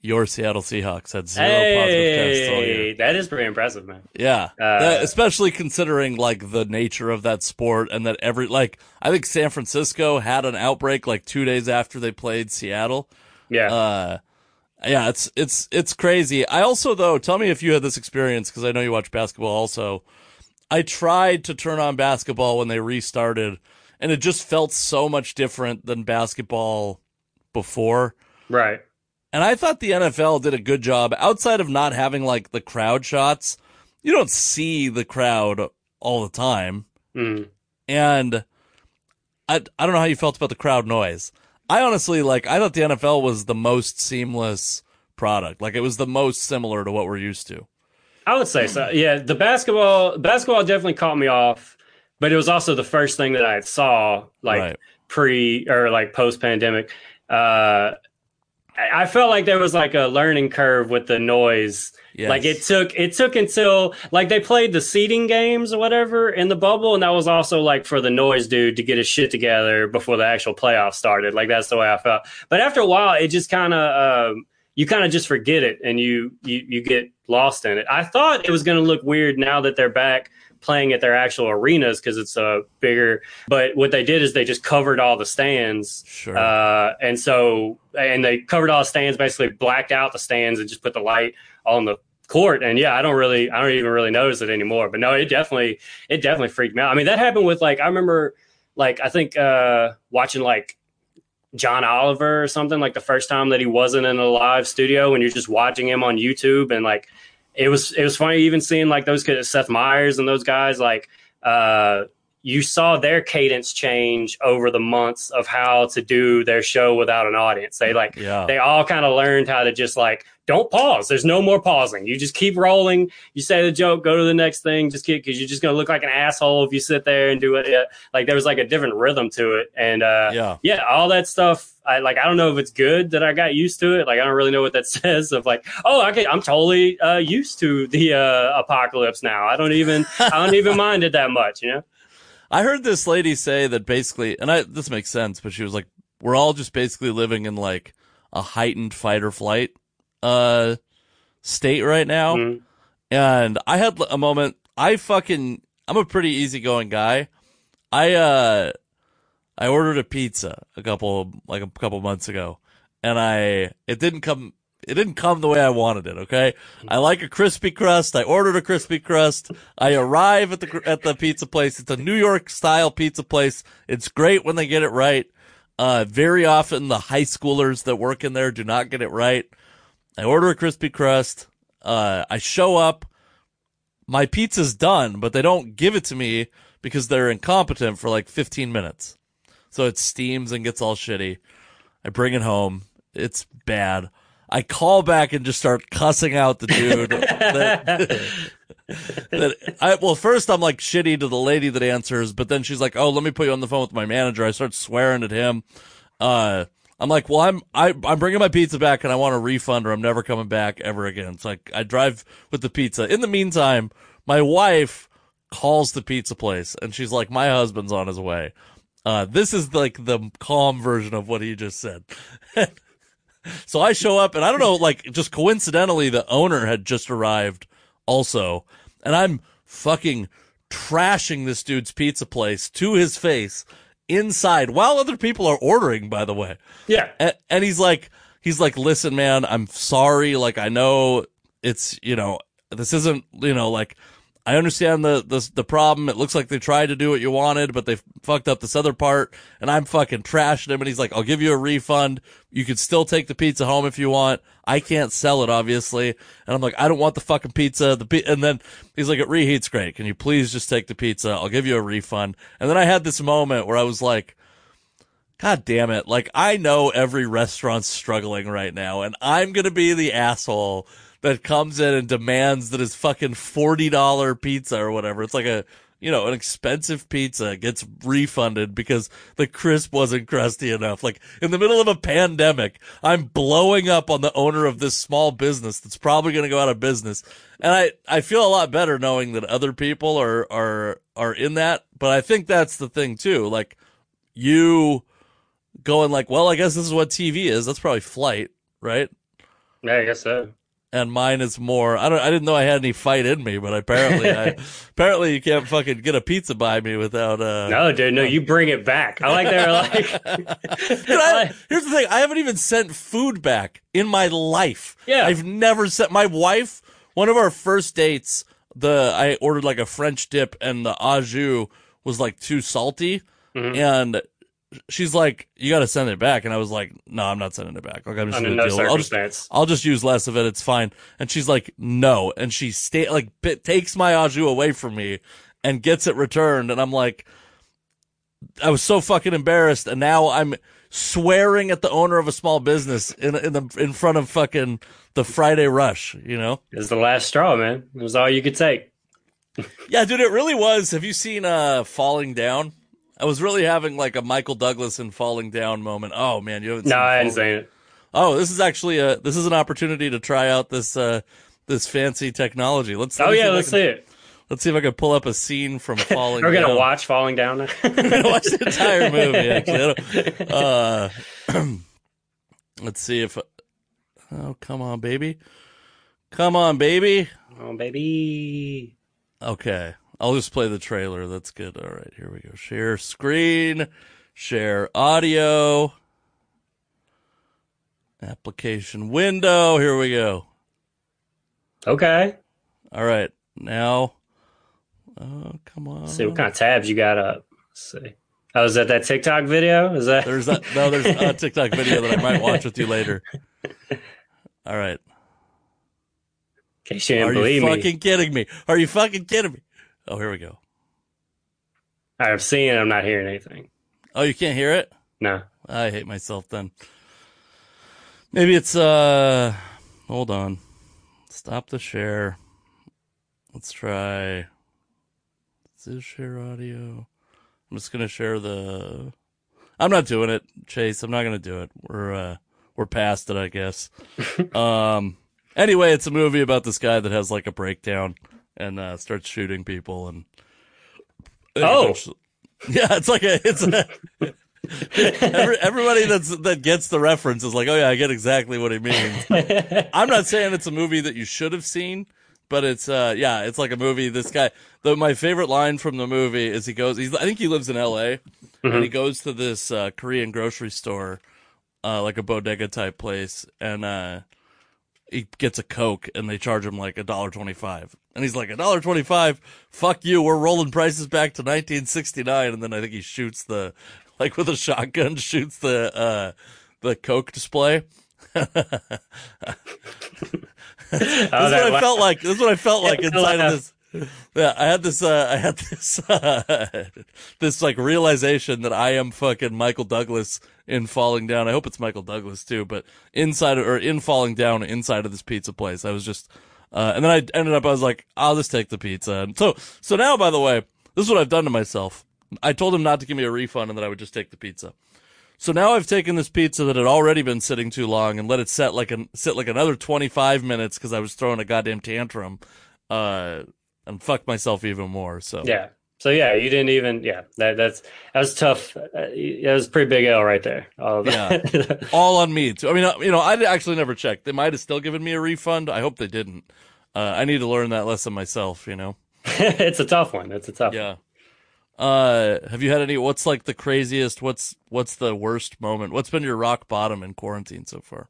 Your Seattle Seahawks had zero positive tests all year. That is pretty impressive, man. Yeah, Uh, That- especially considering like the nature of that sport and that every like I think San Francisco had an outbreak like two days after they played Seattle. Yeah. Uh, yeah, it's it's it's crazy. I also though, tell me if you had this experience because I know you watch basketball also. I tried to turn on basketball when they restarted, and it just felt so much different than basketball before. right. And I thought the NFL did a good job outside of not having like the crowd shots. You don't see the crowd all the time. Mm. And I, I don't know how you felt about the crowd noise. I honestly like I thought the NFL was the most seamless product. Like it was the most similar to what we're used to. I would say so. Yeah, the basketball basketball definitely caught me off, but it was also the first thing that I saw like Right. pre or like post pandemic. Uh, I felt like there was like a learning curve with the noise. Yes. Like it took it took until like they played the seeding games or whatever in the bubble, and that was also like for the noise dude to get his shit together before the actual playoffs started. Like that's the way I felt. But after a while, it just kind of um, you kind of just forget it and you you you get lost in it. I thought it was going to look weird now that they're back playing at their actual arenas because it's a bigger. But what they did is they just covered all the stands. Sure. Uh, and so, and they covered all the stands, basically blacked out the stands and just put the light on the court. And yeah, I don't really, I don't even really notice it anymore. But no, it definitely, it definitely freaked me out. I mean, that happened with like, I remember, like, I think uh, watching like John Oliver or something like the first time that he wasn't in a live studio and you're just watching him on YouTube and like it was it was funny even seeing like those kids Seth Meyers and those guys like uh you saw their cadence change over the months of how to do their show without an audience. They like yeah. they all kind of learned how to just like don't pause. There's no more pausing. You just keep rolling. You say the joke, go to the next thing. Just keep because you're just gonna look like an asshole if you sit there and do it. Like there was like a different rhythm to it, and uh, yeah. yeah, all that stuff. I like. I don't know if it's good that I got used to it. Like I don't really know what that says. Of like, oh, okay, I'm totally uh, used to the uh, apocalypse now. I don't even. I don't even mind it that much. You know. I heard this lady say that basically, and I this makes sense, but she was like, "We're all just basically living in like a heightened fight or flight uh state right now." Mhm. And I had a moment. I fucking, I'm a pretty easygoing guy. I uh, I ordered a pizza a couple like a couple months ago, and I it didn't come. It didn't come the way I wanted it. Okay, I like a crispy crust. I ordered a crispy crust. I arrive at the at the pizza place. It's a New York style pizza place. It's great when they get it right. Uh, very often the high schoolers that work in there do not get it right. I order a crispy crust. Uh, I show up. My pizza's done, but they don't give it to me because they're incompetent for like 15 minutes. So it steams and gets all shitty. I bring it home. It's bad. I call back and just start cussing out the dude. that, that I, well, first I'm like shitty to the lady that answers, but then she's like, "Oh, let me put you on the phone with my manager." I start swearing at him. Uh, I'm like, "Well, I'm I, I'm bringing my pizza back, and I want a refund, or I'm never coming back ever again." So I, I drive with the pizza. In the meantime, my wife calls the pizza place, and she's like, "My husband's on his way." Uh, this is like the calm version of what he just said. So I show up and I don't know, like just coincidentally, the owner had just arrived also. And I'm fucking trashing this dude's pizza place to his face inside while other people are ordering, by the way. Yeah. And, and he's like, he's like, listen, man, I'm sorry. Like, I know it's, you know, this isn't, you know, like, I understand the, the, the problem. It looks like they tried to do what you wanted, but they fucked up this other part and I'm fucking trashing him. And he's like, I'll give you a refund. You can still take the pizza home if you want. I can't sell it, obviously. And I'm like, I don't want the fucking pizza. The pi-. and then he's like, it reheats great. Can you please just take the pizza? I'll give you a refund. And then I had this moment where I was like, God damn it. Like, I know every restaurant's struggling right now, and I'm going to be the asshole that comes in and demands that his fucking $40 pizza or whatever. It's like a, you know, an expensive pizza gets refunded because the crisp wasn't crusty enough. Like in the middle of a pandemic, I'm blowing up on the owner of this small business that's probably going to go out of business. And I, I feel a lot better knowing that other people are, are, are in that. But I think that's the thing too. Like you going like, well, I guess this is what TV is. That's probably flight, right? Yeah, I guess so. And mine is more. I don't. I didn't know I had any fight in me, but apparently, I apparently you can't fucking get a pizza by me without. Uh, No, dude, no, you bring it back. I like they're like, I- here's the thing: I haven't even sent food back in my life. Yeah. I've never sent my wife. One of our first dates, the I ordered like a French dip, and the au jus was like too salty, Mm-hmm. and she's like, "You got to send it back," and I was like, "No, I'm not sending it back. Like I'm just under gonna no deal. I'll just. I'll just use less of it. It's fine. And she's like, no. And she stay like bit, takes my au jus away from me and gets it returned. And I'm like, I was so fucking embarrassed. And now I'm swearing at the owner of a small business in in the in front of fucking the Friday rush. You know? It's the last straw, man. It was all you could take. Yeah, dude, it really was. Have you seen uh Falling Down? I was really having like a Michael Douglas in Falling Down moment. Oh man, you haven't No, I hadn't seen it. Oh, this is actually a this is an opportunity to try out this uh this fancy technology. Let's let Oh me yeah, see if I let's can- see it. Let's see if I can pull up a scene from Falling. We're gonna Down. watch Falling Down. We're gonna watch the entire movie. Actually, uh, let's see if. Oh come on, baby! Come on, baby! oh baby. Okay, I'll just play the trailer. That's good. All right, here we go. Share screen, share audio, application window. Here we go. Okay. All right, now. Oh, come on. Let's see what kind of tabs you got up. Let's see. Oh, is that that TikTok video? Is that? There's that. No, there's a TikTok video that I might watch with you later. All right. In case you didn't Are you believe me. fucking kidding me? Are you fucking kidding me? Oh, here we go. I'm seeing. it, I'm not hearing anything. Oh, you can't hear it? No. I hate myself then. Maybe it's uh hold on. Stop the share. Let's try Is this share audio? I'm just gonna share the I'm not doing it, Chase. I'm not gonna do it. We're uh we're past it, I guess. um anyway, it's a movie about this guy that has like a breakdown and uh starts shooting people and Oh. yeah, it's like a it's a Every, everybody that's that gets the reference is like, oh yeah, I get exactly what he means. I'm not saying it's a movie that you should have seen, but it's uh yeah, it's like a movie. This guy, though, my favorite line from the movie is he goes, he's I think he lives in L.A. and he goes to this uh, Korean grocery store, uh, like a bodega type place, and uh, he gets a Coke, and they charge him like a dollar twenty five. And he's like, a dollar twenty five, fuck you, we're rolling prices back to nineteen sixty nine. And then I think he shoots the, like with a shotgun, shoots the uh, the Coke display. This is what I felt like. This is what I felt like inside of this. Yeah, I had this. Uh, I had this. Uh, this like realization that I am fucking Michael Douglas in Falling Down. I hope it's Michael Douglas too, but inside or in Falling Down, inside of this pizza place, I was just. Uh, and then I ended up. I was like, I'll just take the pizza. And so, so now, by the way, this is what I've done to myself. I told him not to give me a refund and that I would just take the pizza. So now I've taken this pizza that had already been sitting too long and let it set like an sit like another 25 minutes because I was throwing a goddamn tantrum, uh, and fucked myself even more. So Yeah. So yeah, you didn't even. Yeah, that that's that was tough. Uh, that was pretty big L right there. All of that. all on me. Too. I mean, uh, you know, I actually never checked. They might have still given me a refund. I hope they didn't. Uh, I need to learn that lesson myself. You know. it's a tough one. It's a tough. one. Yeah. Uh, have you had any? What's like the craziest? What's what's the worst moment? What's been your rock bottom in quarantine so far?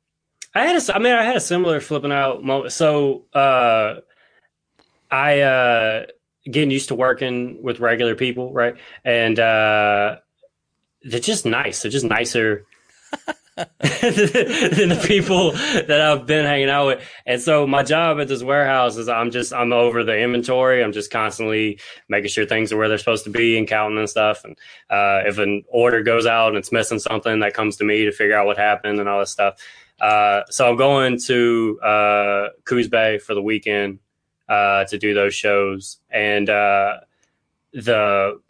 I had a, I mean, I had a similar flipping out moment. So, uh, I uh, getting used to working with regular people, right? And uh, they're just nice. They're just nicer than the people that I've been hanging out with. And so my job at this warehouse is I'm just I'm over the inventory. I'm just constantly making sure things are where they're supposed to be and counting and stuff. And uh, if an order goes out and it's missing something, that comes to me to figure out what happened and all this stuff. Uh, so I'm going to uh, Coos Bay for the weekend uh, to do those shows, and uh, the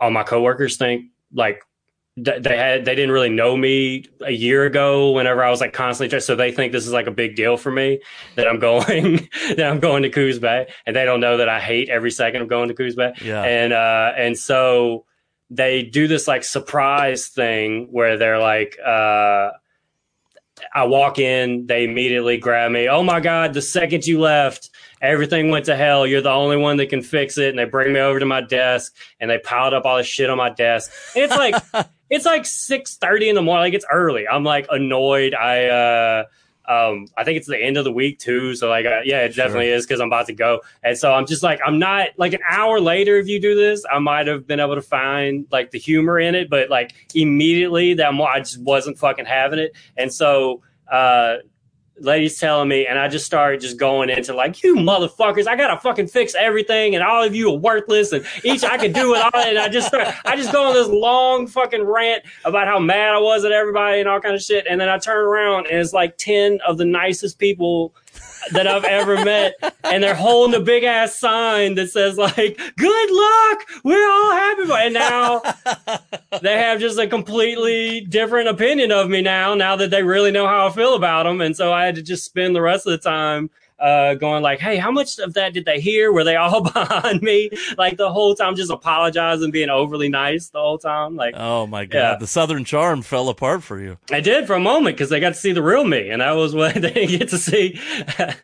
all my coworkers think like they had they didn't really know me a year ago whenever I was like constantly so they think this is like a big deal for me that I'm going that I'm going to Coos Bay. And they don't know that I hate every second of going to Coos Bay. Yeah. and uh and so they do this like surprise thing where they're like uh I walk in, they immediately grab me. Oh my God, the second you left, everything went to hell. You're the only one that can fix it. And they bring me over to my desk and they piled up all the shit on my desk. And it's like, it's like 6.30 in the morning. Like it's early. I'm like annoyed. I, uh, um, I think it's the end of the week too. So like, uh, yeah, it Sure. definitely is because I'm about to go. And so I'm just like, I'm not like an hour later. If you do this, I might have been able to find like the humor in it, but like immediately that I just wasn't fucking having it. And so, uh, ladies telling me, and I just started just going into like, you motherfuckers, I gotta fucking fix everything, and all of you are worthless, and each I could do it all. And I just I just go on this long fucking rant about how mad I was at everybody and all kind of shit. And then I turn around and it's like 10 of the nicest people that I've ever met, and they're holding a big ass sign that says like "Good luck, we're all happy." And now they have just a completely different opinion of me now. Now that they really know how I feel about them, and so I had to just spend the rest of the time uh, going like, "Hey, how much of that did they hear? Were they all behind me? Like the whole time, just apologizing, being overly nice the whole time? Like Oh my god, Yeah. the Southern charm fell apart for you. I did for a moment because they got to see the real me, and that was what they didn't get to see. they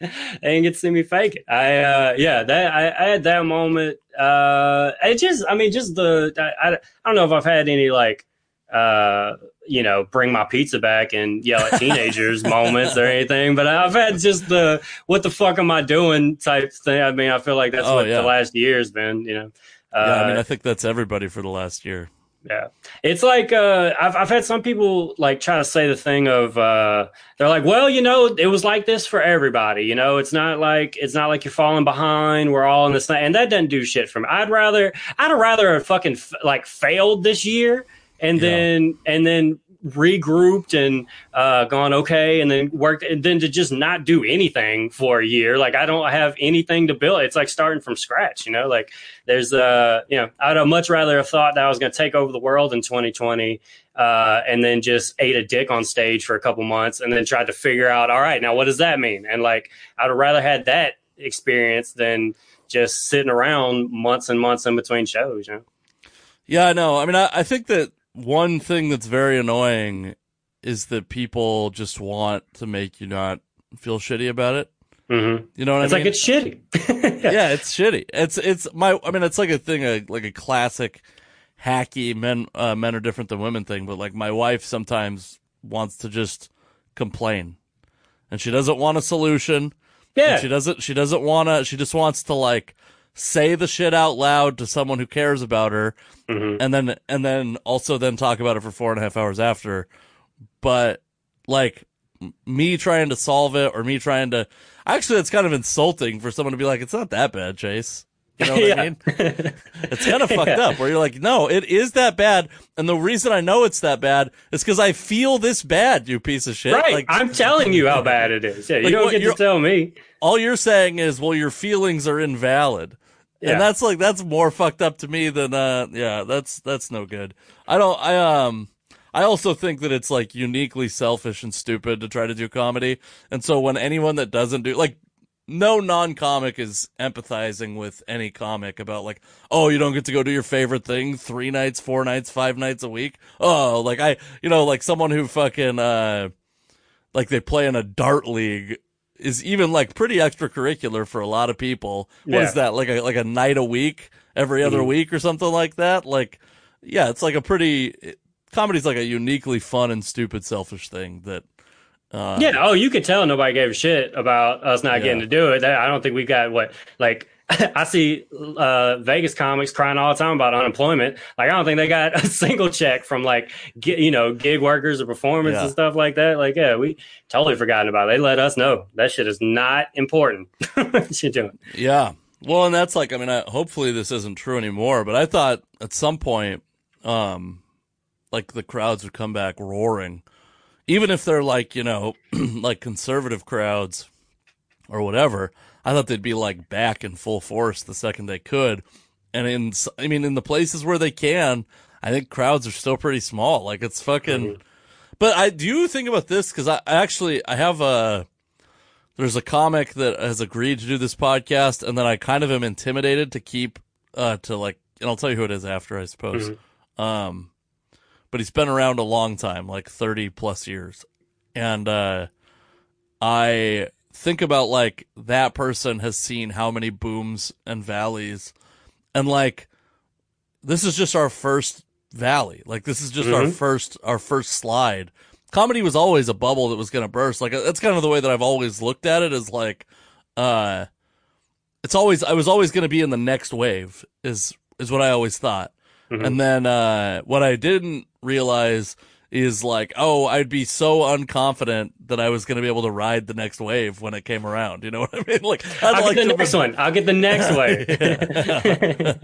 didn't get to see me fake it. I, uh, yeah, that I, I had that moment. Uh, it just, I mean, just the, I, I, I don't know if I've had any like, uh, you know, bring my pizza back and yell at teenagers moments or anything, but I've had just the what the fuck am I doing type thing. I mean, I feel like that's Oh, what yeah. the last year's been. You know. Uh, yeah, I mean, I think that's everybody for the last year. yeah. It's like uh I've I've had some people like try to say the thing of uh they're like, "Well, you know, it was like this for everybody. You know, it's not like it's not like you're falling behind. We're all in this thing." And that doesn't do shit for me. I'd rather I'd rather have fucking f- like failed this year and Yeah. then and then regrouped and uh gone okay and then worked and then to just not do anything for a year. Like i don't have anything to build. It's like starting from scratch you know? Like there's uh you know i'd have much rather have thought that i was going to take over the world in 2020 uh and then just ate a dick on stage for a couple months and then tried to figure out all right now what does that mean? And like i'd rather had that experience than just sitting around months and months in between shows you know? Yeah, I know. I mean, I, I think that one thing that's very annoying is that people just want to make you not feel shitty about it. mm-hmm. You know what it's I mean? like it's shitty yeah, it's shitty. It's it's my. I mean, it's like a thing, a, like a classic hacky men. Uh, men are different than women thing. But like my wife sometimes wants to just complain, and she doesn't want a solution. yeah she doesn't. She doesn't want to. She just wants to like say the shit out loud to someone who cares about her, Mhm. and then and then also then talk about it for four and a half hours after. But like me trying to solve it or me trying to actually, it's kind of insulting for someone to be like, "It's not that bad, Chase." You know what I mean? It's kind of fucked up where you're like, no, it is that bad. And the reason I know it's that bad is because I feel this bad, you piece of shit. Right. Like, I'm telling you how bad it is. Yeah, Like you don't get to tell me. all you're saying is, well, your feelings are invalid. Yeah. And that's like, that's more fucked up to me than, uh, yeah, that's, that's no good. I don't, I, um, I also think that it's like uniquely selfish and stupid to try to do comedy. And so when anyone that doesn't do, like, no non-comic is empathizing with any comic about like, oh, you don't get to go do your favorite thing three nights, four nights, five nights a week. Oh, like I, you know, like someone who fucking, uh, like they play in a dart league is even like pretty extracurricular for a lot of people. What is Yeah. that? Like a, like a night a week every other Mhm. week or something like that. Like, yeah, it's like a pretty it, comedy's like a uniquely fun and stupid, selfish thing that. Uh, Yeah. Oh, you could tell nobody gave a shit about us not Yeah. getting to do it. I don't think we got what like. I see uh, Vegas comics crying all the time about unemployment. Like I don't think they got a single check from like gi- you know gig workers or performance Yeah. and stuff like that. Like yeah, we totally forgotten about it. They let us know that shit is not important. what you doing? Yeah. Well, and that's like, I mean, I, hopefully this isn't true anymore, but I thought at some point, um, like the crowds would come back roaring, even if they're like, you know, like conservative crowds or whatever. I thought they'd be like back in full force the second they could. And in, I mean, in the places where they can, I think crowds are still pretty small. Like it's fucking, but I do think about this? Cause I, I actually, I have a, there's a comic that has agreed to do this podcast, and then I kind of am intimidated to keep uh to like, and I'll tell you who it is after, I suppose. Um, but he's been around a long time, like thirty plus years, and uh, I think about like that person has seen how many booms and valleys, and like this is just our first valley, like this is just our Mhm. first our first slide comedy was always a bubble that was going to burst. Like that's kind of the way that I've always looked at it. Is like, uh, it's always I was always going to be in the next wave. Is is what I always thought. Mhm. And then uh, what I didn't realize is like, oh, I'd be so unconfident that I was going to be able to ride the next wave when it came around. You know what I mean? Like, I'd I'll like get the next one. I'll get the next way.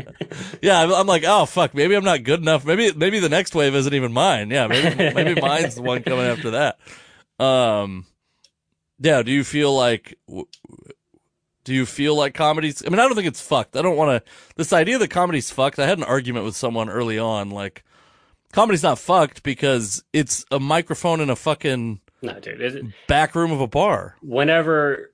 yeah, I'm, I'm like, oh fuck, maybe I'm not good enough. Maybe maybe the next wave isn't even mine. Yeah, maybe maybe mine's the one coming after that. Um, yeah. Do you feel like? w- Do you feel like comedy's? I mean, I don't think it's fucked. I don't want to. This idea that comedy's fucked. I had an argument with someone early on. Like, comedy's not fucked because it's a microphone in a fucking no, dude. It, back room of a bar. whenever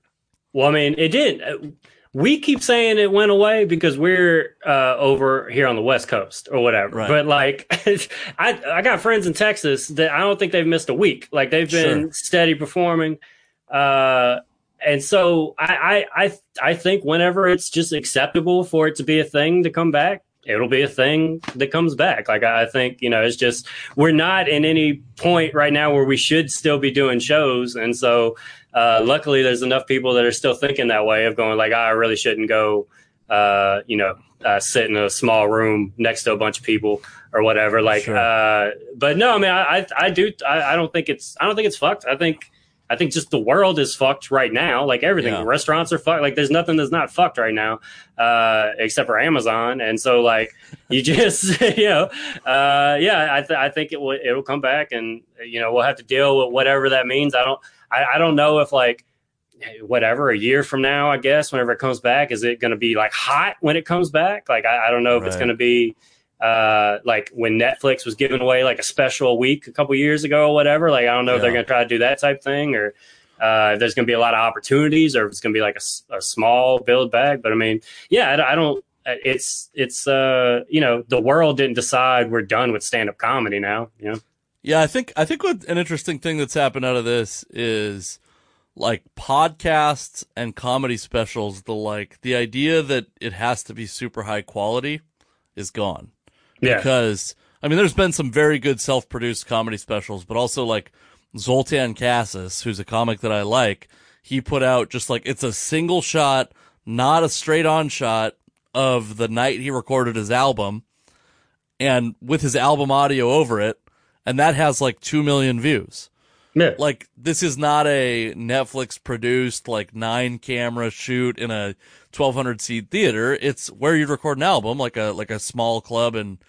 well i mean it did we keep saying it went away because we're uh, over here on the west coast or whatever Right. but like i i got friends in texas that i don't think they've missed a week like they've been Sure. steady performing uh and so I, I i i think whenever it's just acceptable for it to be a thing to come back it'll be a thing that comes back. Like i think you know it's just we're not in any point right now where we should still be doing shows. And so uh, luckily there's enough people that are still thinking that way of going like "Ah, i really shouldn't go uh, you know uh, sit in a small room next to a bunch of people or whatever. Like Sure. uh, but no i mean i i, I do I, I don't think it's i don't think it's fucked. I think I think just the world is fucked right now. Like everything, Yeah. restaurants are fucked. Like there's nothing that's not fucked right now, uh, except for Amazon. And so like you just, you know, uh, yeah, I, th- I think it will, it'll come back and, you know, we'll have to deal with whatever that means. I don't, I, I don't know if like, whatever, a year from now, I guess, whenever it comes back, is it going to be like hot when it comes back? Like, I, I don't know if it's going to be, uh, like when Netflix was giving away like a special week a couple years ago or whatever. Like, I don't know if they're going to try to do that type thing or, uh, if there's going to be a lot of opportunities or if it's going to be like a small build back. But I mean, yeah, I, I don't, it's, it's, uh, you know, the world didn't decide we're done with stand up comedy now, you know? Yeah, I think I think what an interesting thing that's happened out of this is like podcasts and comedy specials. The like the idea that it has to be super high quality is gone Yeah. because I mean, there's been some very good self-produced comedy specials, but also like Zoltan Kaszas, who's a comic that I like. He put out just like it's a single shot, not a straight-on shot of the night he recorded his album, and with his album audio over it, and that has like two million views Yeah. like this is not a Netflix produced like nine camera shoot in a 1200 seat theater. It's where you'd record an album, like a like a small club in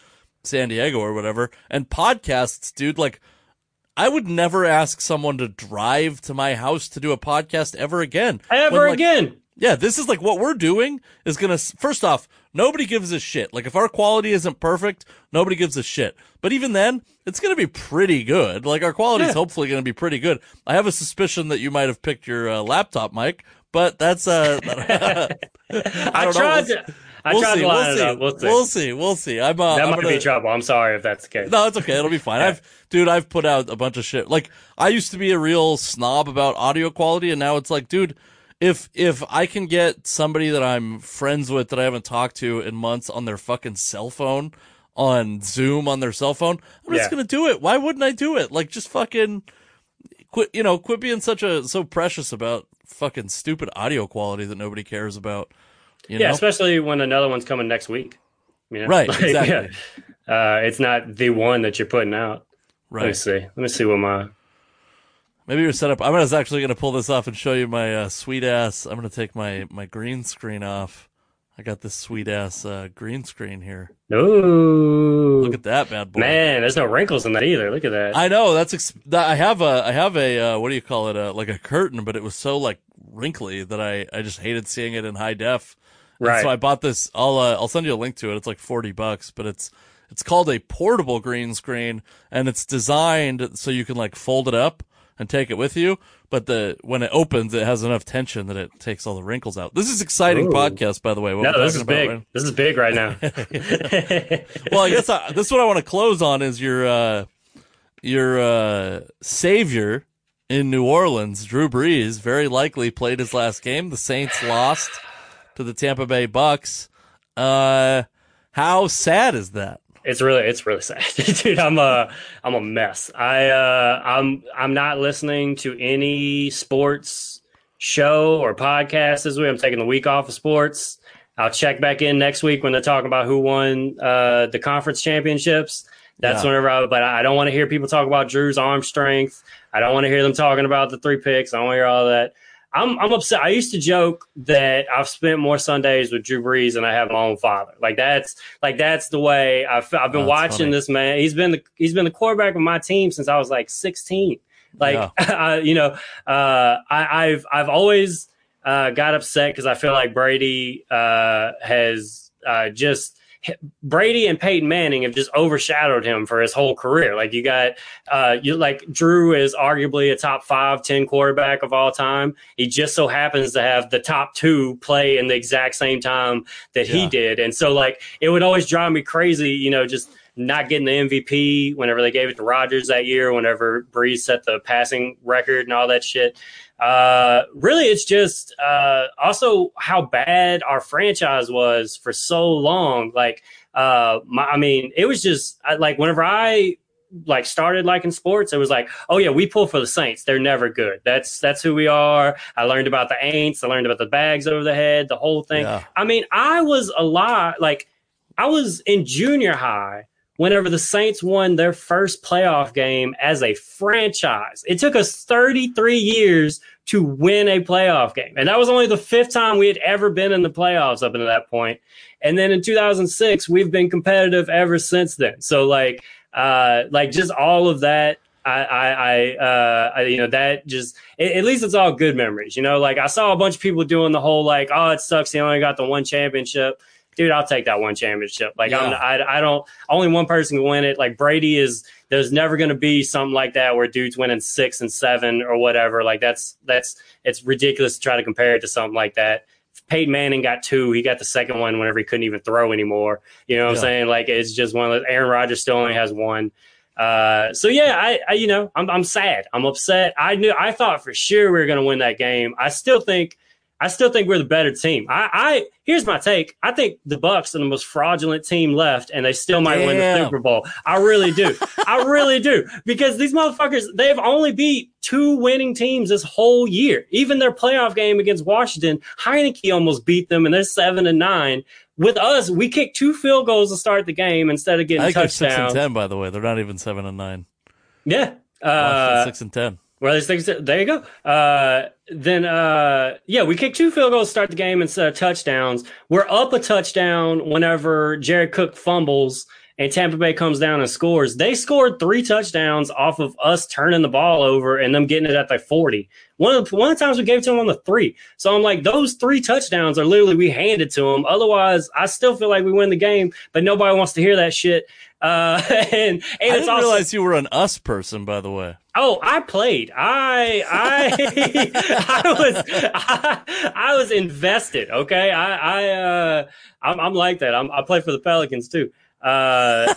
San Diego or whatever. And podcasts, dude, like I would never ask someone to drive to my house to do a podcast ever again. Ever When, like, again. yeah, this is like what we're doing is gonna. First off, nobody gives a shit. Like if our quality isn't perfect, nobody gives a shit. But even then, it's gonna be pretty good. Like our quality is Yeah. hopefully gonna be pretty good. I have a suspicion that you might have picked your uh, laptop mic, but that's uh. I, don't know. tried We'll- to, I we'll tried see. to line We'll it see. up. We'll see. We'll see. We'll see. I'm. Uh, that I'm might gonna, be trouble. I'm sorry if that's the case. no, it's okay. It'll be fine. Yeah. I've, dude, I've put out a bunch of shit. Like, I used to be a real snob about audio quality, and now it's like, dude, if if I can get somebody that I'm friends with that I haven't talked to in months on their fucking cell phone on Zoom on their cell phone, I'm just Yeah. gonna do it. Why wouldn't I do it? Like just fucking quit. You know, quit being such a so precious about fucking stupid audio quality that nobody cares about. You yeah, know? especially when another one's coming next week. You know? Right, Like, exactly. yeah. Uh, it's not the one that you're putting out. Right. Let me see. Let me see what my. Maybe you're set up. I'm actually gonna pull this off and show you my uh, sweet ass. I'm gonna take my my green screen off. I got this sweet ass uh, green screen here. Ooh, Look at that bad boy. man! There's no wrinkles in that either. Look at that. I know that's ex- I have a I have a uh, what do you call it uh, like a curtain, but it was so like wrinkly that I I just hated seeing it in high def. And Right. So I bought this. I'll uh, I'll send you a link to it. It's like forty bucks, but it's it's called a portable green screen, and it's designed so you can like fold it up and take it with you. But the when it opens, it has enough tension that it takes all the wrinkles out. This is exciting Ooh. podcast, by the way. What no, this is big. right- This is big right now. well, I guess I, this is what I want to close on is your uh, your uh, savior in New Orleans, Drew Brees, very likely played his last game. The Saints lost to the Tampa Bay Bucks. Uh, how sad is that? It's really it's really sad, dude. I'm a I'm a mess. I uh, I'm I'm not listening to any sports show or podcast this week. I'm taking the week off of sports. I'll check back in next week when they're talking about who won uh, the conference championships. That's Yeah. whenever I. But I don't want to hear people talk about Drew's arm strength. I don't want to hear them talking about the three picks. I don't want to hear all that. I'm I'm upset. I used to joke that I've spent more Sundays with Drew Brees than I have my own father. Like that's like that's the way I've I've been Oh, watching funny. this man. He's been the he's been the quarterback of my team since I was like 16. Like I, you know, uh, I, I've I've always uh, got upset because I feel like Brady uh, has uh, just Brady and Peyton Manning have just overshadowed him for his whole career. Like you got uh, you like Drew is arguably a top five, 10 quarterback of all time. He just so happens to have the top two play in the exact same time that he did. And so like it would always drive me crazy, you know, just not getting the MVP whenever they gave it to Rodgers that year, whenever Brees set the passing record and all that shit. Uh, really, it's just uh, also how bad our franchise was for so long. Like, uh, my, I mean, it was just I, like whenever I like started liking sports, it was like, oh yeah, we pull for the Saints. They're never good. That's that's who we are. I learned about the Aints. I learned about the bags over the head, the whole thing. Yeah. I mean, I was a lot like I was in junior high whenever the Saints won their first playoff game as a franchise. It took us 33 years to win a playoff game. And that was only the fifth time we had ever been in the playoffs up until that point. And then in 2006, we've been competitive ever since then. So like, uh, like just all of that. I, I, I, uh, I, you know, that just, at, at least it's all good memories, you know, like I saw a bunch of people doing the whole, like, oh, it sucks. He only got the one championship dude, I'll take that one championship. Like I'm, I, I don't. Only one person can win it. Like Brady is. There's never going to be something like that where dudes winning six and seven or whatever. Like that's that's it's ridiculous to try to compare it to something like that. Peyton Manning got two. He got the second one whenever he couldn't even throw anymore. You know what Yeah. I'm saying? Like it's just one of those. Aaron Rodgers still only has one. Uh, so yeah, I, I you know I'm I'm sad. I'm upset. I knew I thought for sure we were going to win that game. I still think I still think we're the better team. I, I here's my take. I think the Bucs are the most fraudulent team left, and they still might win the Super Bowl. I really do. I really do because these motherfuckers they've only beat two winning teams this whole year. Even their playoff game against Washington, Heinicke almost beat them, and they're seven and nine. With us, we kicked two field goals to start the game instead of I getting think they're six and ten. By the way, they're not even seven and nine. Yeah. Uh, six and ten. Well, there's things there you go. Uh, then, uh, yeah, we kick two field goals start the game instead of touchdowns. We're up a touchdown whenever Jared Cook fumbles and Tampa Bay comes down and scores. They scored three touchdowns off of us turning the ball over and them getting it at the 40. One of the, one of the times we gave it to them on the three. So I'm like, those three touchdowns are literally we handed to them. Otherwise, I still feel like we win the game, but nobody wants to hear that shit. Uh, and and I it's didn't also, realize you were an us person. By the way, Oh, I played. I I I was I, I was invested. Okay, I I uh I'm, I'm like that. I'm, I play for the Pelicans too. Uh,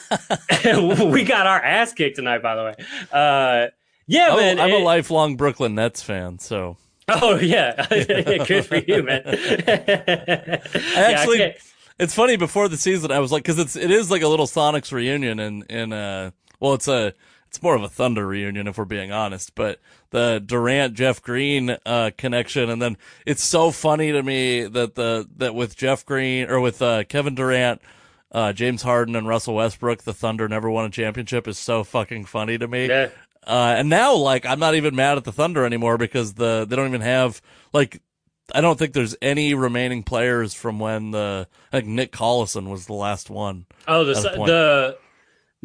we got our ass kicked tonight, by the way. Uh, yeah, I'm, man. a, I'm a lifelong Brooklyn Nets fan, so Oh yeah, good for you, man. I actually, yeah, it's funny. Before the season, I was like, because it's it is like a little Sonics reunion, and in uh, well, it's a it's more of a Thunder reunion if we're being honest, but the Durant Jeff Green uh, connection, and then it's so funny to me that the that with Jeff Green or with uh, Kevin Durant, uh, James Harden, and Russell Westbrook, the Thunder never won a championship is so fucking funny to me. Yeah. Uh, and now, like, I'm not even mad at the Thunder anymore because the they don't even have like I don't think there's any remaining players from when the think Nick Collison was the last one. Oh, the the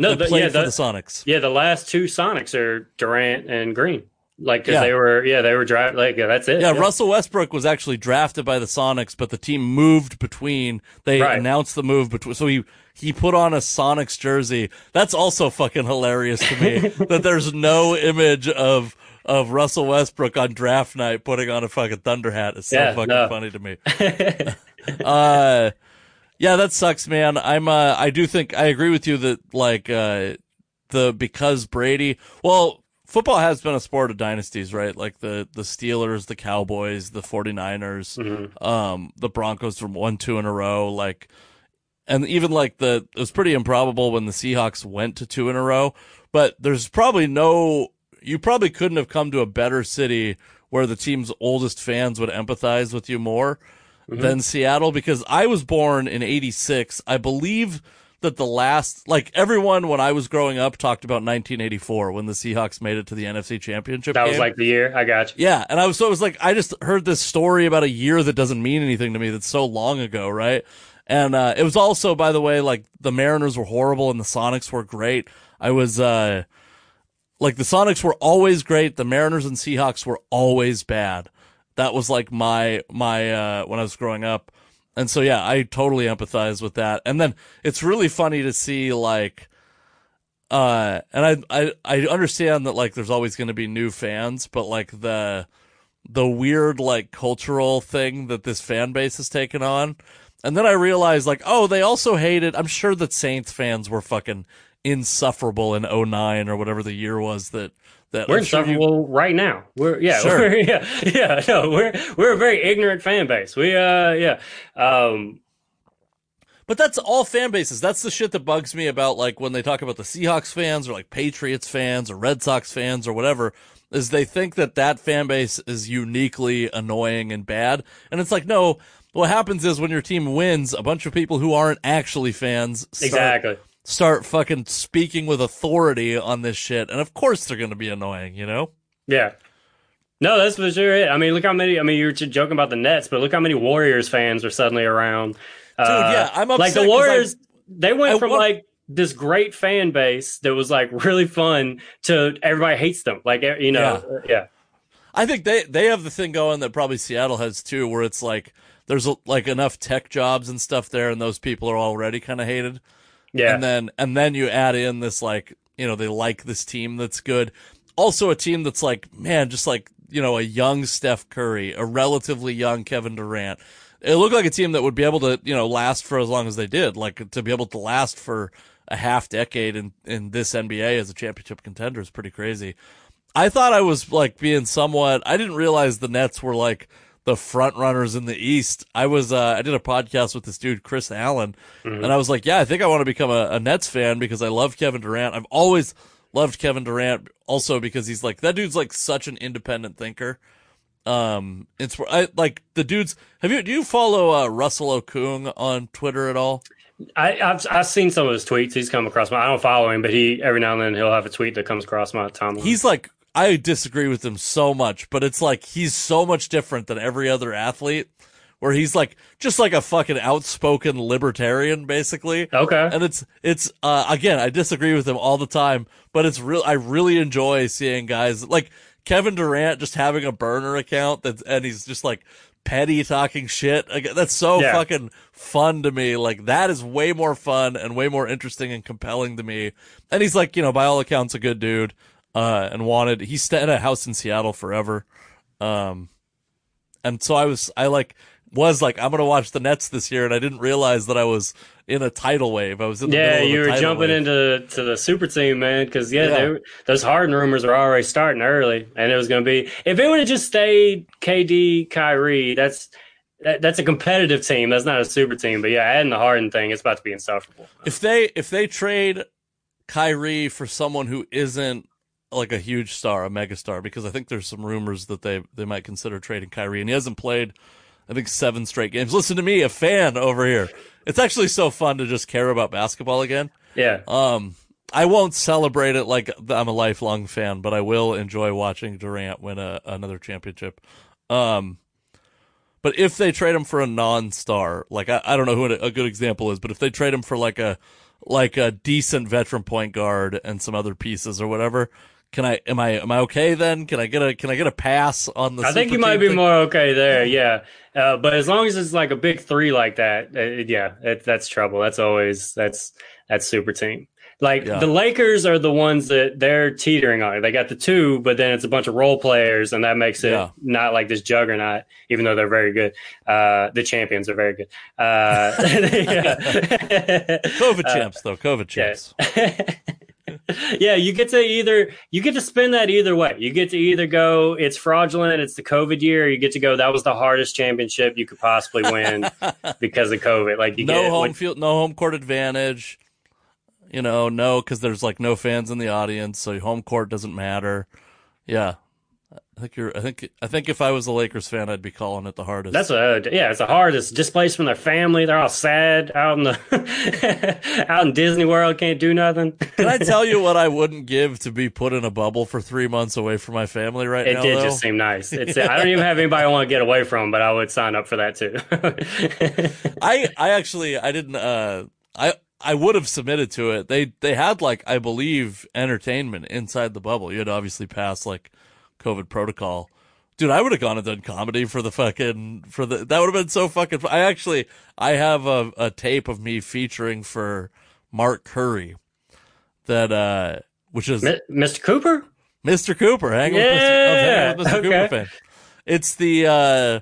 no, the, yeah, the, the, Sonics. Yeah, the last two Sonics are Durant and Green. Like, cause Yeah. they were, yeah, they were drafted. Like, yeah, that's it. Yeah, Russell Westbrook was actually drafted by the Sonics, but the team moved between. They Right. announced the move between. So he he put on a Sonics jersey. That's also fucking hilarious to me that there's no image of of Russell Westbrook on draft night putting on a fucking Thunder hat. It's so Yeah, fucking no. funny to me. uh, yeah, that sucks, man. I'm uh, I do think I agree with you that like uh, the because Brady. Well, football has been a sport of dynasties, right? Like the the Steelers, the Cowboys, the 49ers, Mm-hmm. um, the Broncos from one two in a row, like. And even like the, it was pretty improbable when the Seahawks went to two in a row, but there's probably no, you probably couldn't have come to a better city where the team's oldest fans would empathize with you more than Seattle because I was born in 86. I believe that the last, like everyone when I was growing up talked about 1984 when the Seahawks made it to the NFC championship that was like the year. I got you. Yeah, and I was so it was like I just heard this story about a year that doesn't mean anything to me that's so long ago, right? And uh it was also by the way like the Mariners were horrible and the Sonics were great. I was uh like the Sonics were always great, the Mariners and Seahawks were always bad. That was like my my uh when I was growing up. And so yeah, I totally empathize with that. And then it's really funny to see like uh and I I I understand that like there's always going to be new fans, but like the the weird like cultural thing that this fan base has taken on. And then I realized like, oh, they also hated I'm sure that Saints fans were fucking insufferable in 09 or whatever the year was that that We're I'm sure you- right now. We're yeah, Sure. we're, yeah, yeah. No, we're we're a very ignorant fan base. We uh, yeah. Um, But that's all fan bases. That's the shit that bugs me about like when they talk about the Seahawks fans or like Patriots fans or Red Sox fans or whatever is they think that that fan base is uniquely annoying and bad. And it's like, no, what happens is when your team wins, a bunch of people who aren't actually fans start, exactly. Start fucking speaking with authority on this shit. And of course they're going to be annoying, you know? Yeah. No, that's for sure it. I mean, look how many. I mean, you were joking about the Nets, but look how many Warriors fans are suddenly around. Dude, yeah, I'm like the 'cause I- Warriors. they went I from like this great fan base that was like really fun to everybody hates them. Like you know, uh, yeah. I think they they have the thing going that probably Seattle has too, where it's like there's like enough tech jobs and stuff there, and those people are already kind of hated. Yeah. And then and then you add in this like you know they like this team that's good, also a team that's like man just like you know a young Steph Curry, a relatively young Kevin Durant. It looked like a team that would be able to you know last for as long as they did, like to be able to last for a half decade in in this NBA as a championship contender is pretty crazy. I thought I was like being somewhat. I didn't realize the Nets were like the front runners in the East. I was. Uh, I did a podcast with this dude Chris Allen, and I was like, yeah, I think I want to become a, a Nets fan because I love Kevin Durant. I've always loved Kevin Durant, also because he's like that dude's like such an independent thinker. Um, it's I like the dudes. Have you do you follow uh, Russell Okung on Twitter at all? I, I've I've seen some of his tweets. He's come across my. I don't follow him, but he every now and then he'll have a tweet that comes across my timeline. He's like I disagree with him so much, but it's like he's so much different than every other athlete where he's like just like a fucking outspoken libertarian basically. okay. And it's it's uh again, I disagree with him all the time, but it's real I really enjoy seeing guys like Kevin Durant just having a burner account that's and he's just like petty talking shit. That's so Yeah. fucking fun to me. Like that is way more fun and way more interesting and compelling to me. And he's like, you know, by all accounts a good dude. Uh and wanted he stayed at a house in Seattle forever. Um and so I was I like was like I'm gonna watch the Nets this year, and I didn't realize that I was in a tidal wave. I was in the yeah, you were jumping wave. into to the super team, man. Because yeah, Yeah. they those Harden rumors were already starting early, and it was going to be if it would have just stayed KD, Kyrie. That's that, that's a competitive team. That's not a super team. But yeah, adding the Harden thing, it's about to be insufferable. if they if they trade Kyrie for someone who isn't like a huge star, a mega star, because I think there's some rumors that they they might consider trading Kyrie, and he hasn't played, I think seven straight games. Listen to me, a fan over here. It's actually so fun to just care about basketball again. Yeah, Um, I won't celebrate it like I'm a lifelong fan, but I will enjoy watching Durant win a, another championship. Um, but if they trade him for a non-star, like I, I don't know who a, a good example is, but if they trade him for like a like a decent veteran point guard and some other pieces or whatever, can I am I am I okay then? Can I get a can I get a pass on the? I think you might be thing? more okay there. Yeah, uh, but as long as it's like a big three like that, uh, yeah, it, that's trouble. That's always that's that's super team. Like Yeah. the Lakers are the ones that they're teetering on. They got the two, but then it's a bunch of role players, and that makes it Yeah. not like this juggernaut. Even though they're very good, uh, the champions are very good. Uh. COVID champs though. COVID champs. yeah, you get to either you get to spin that either way. You get to either go it's fraudulent, it's the COVID year, or you get to go that was the hardest championship you could possibly win because of COVID. Like you no home when- field, no home court advantage. You know, no, because there's like no fans in the audience, so home court doesn't matter. Yeah, I think you're. I think. I think if I was a Lakers fan, I'd be calling it the hardest. That's what. a yeah, it's the hardest. Displaced from their family, they're all sad out in the out in Disney World, can't do nothing. Can I tell you what I wouldn't give to be put in a bubble for three months away from my family right It now? It did though? just seem nice. It's I don't even have anybody I want to get away from, but I would sign up for that too. I I actually I didn't uh I I would have submitted to it. They they had like I believe entertainment inside the bubble. You had obviously pass like COVID protocol. Dude, I would have gone and done comedy for the fucking for the that would have been so fucking. I actually I have a a tape of me featuring for Mark Curry that uh which is Mi- Mr. Cooper? Mr. Cooper, hang with Mr. Yeah, with Mr. okay. Cooper fan. It's the uh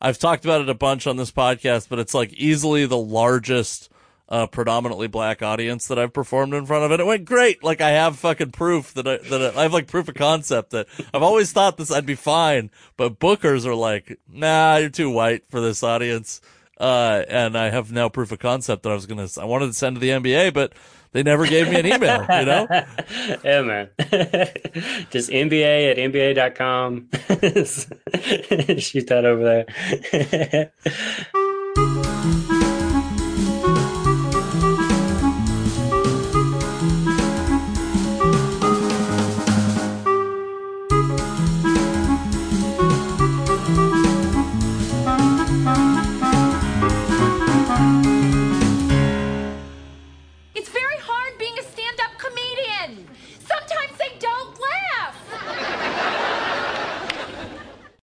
I've talked about it a bunch on this podcast, but it's like easily the largest uh predominantly black audience that I've performed in front of, and it went great. Like I have fucking proof that I, that I, have like proof of concept that I've always thought this I'd be fine, but bookers are like, nah, you're too white for this audience. Uh, and I have now proof of concept that I was gonna, I wanted to send to the NBA, but they never gave me an email, you know? Yeah, man. Just NBA at NBA.com. Shoot that over there.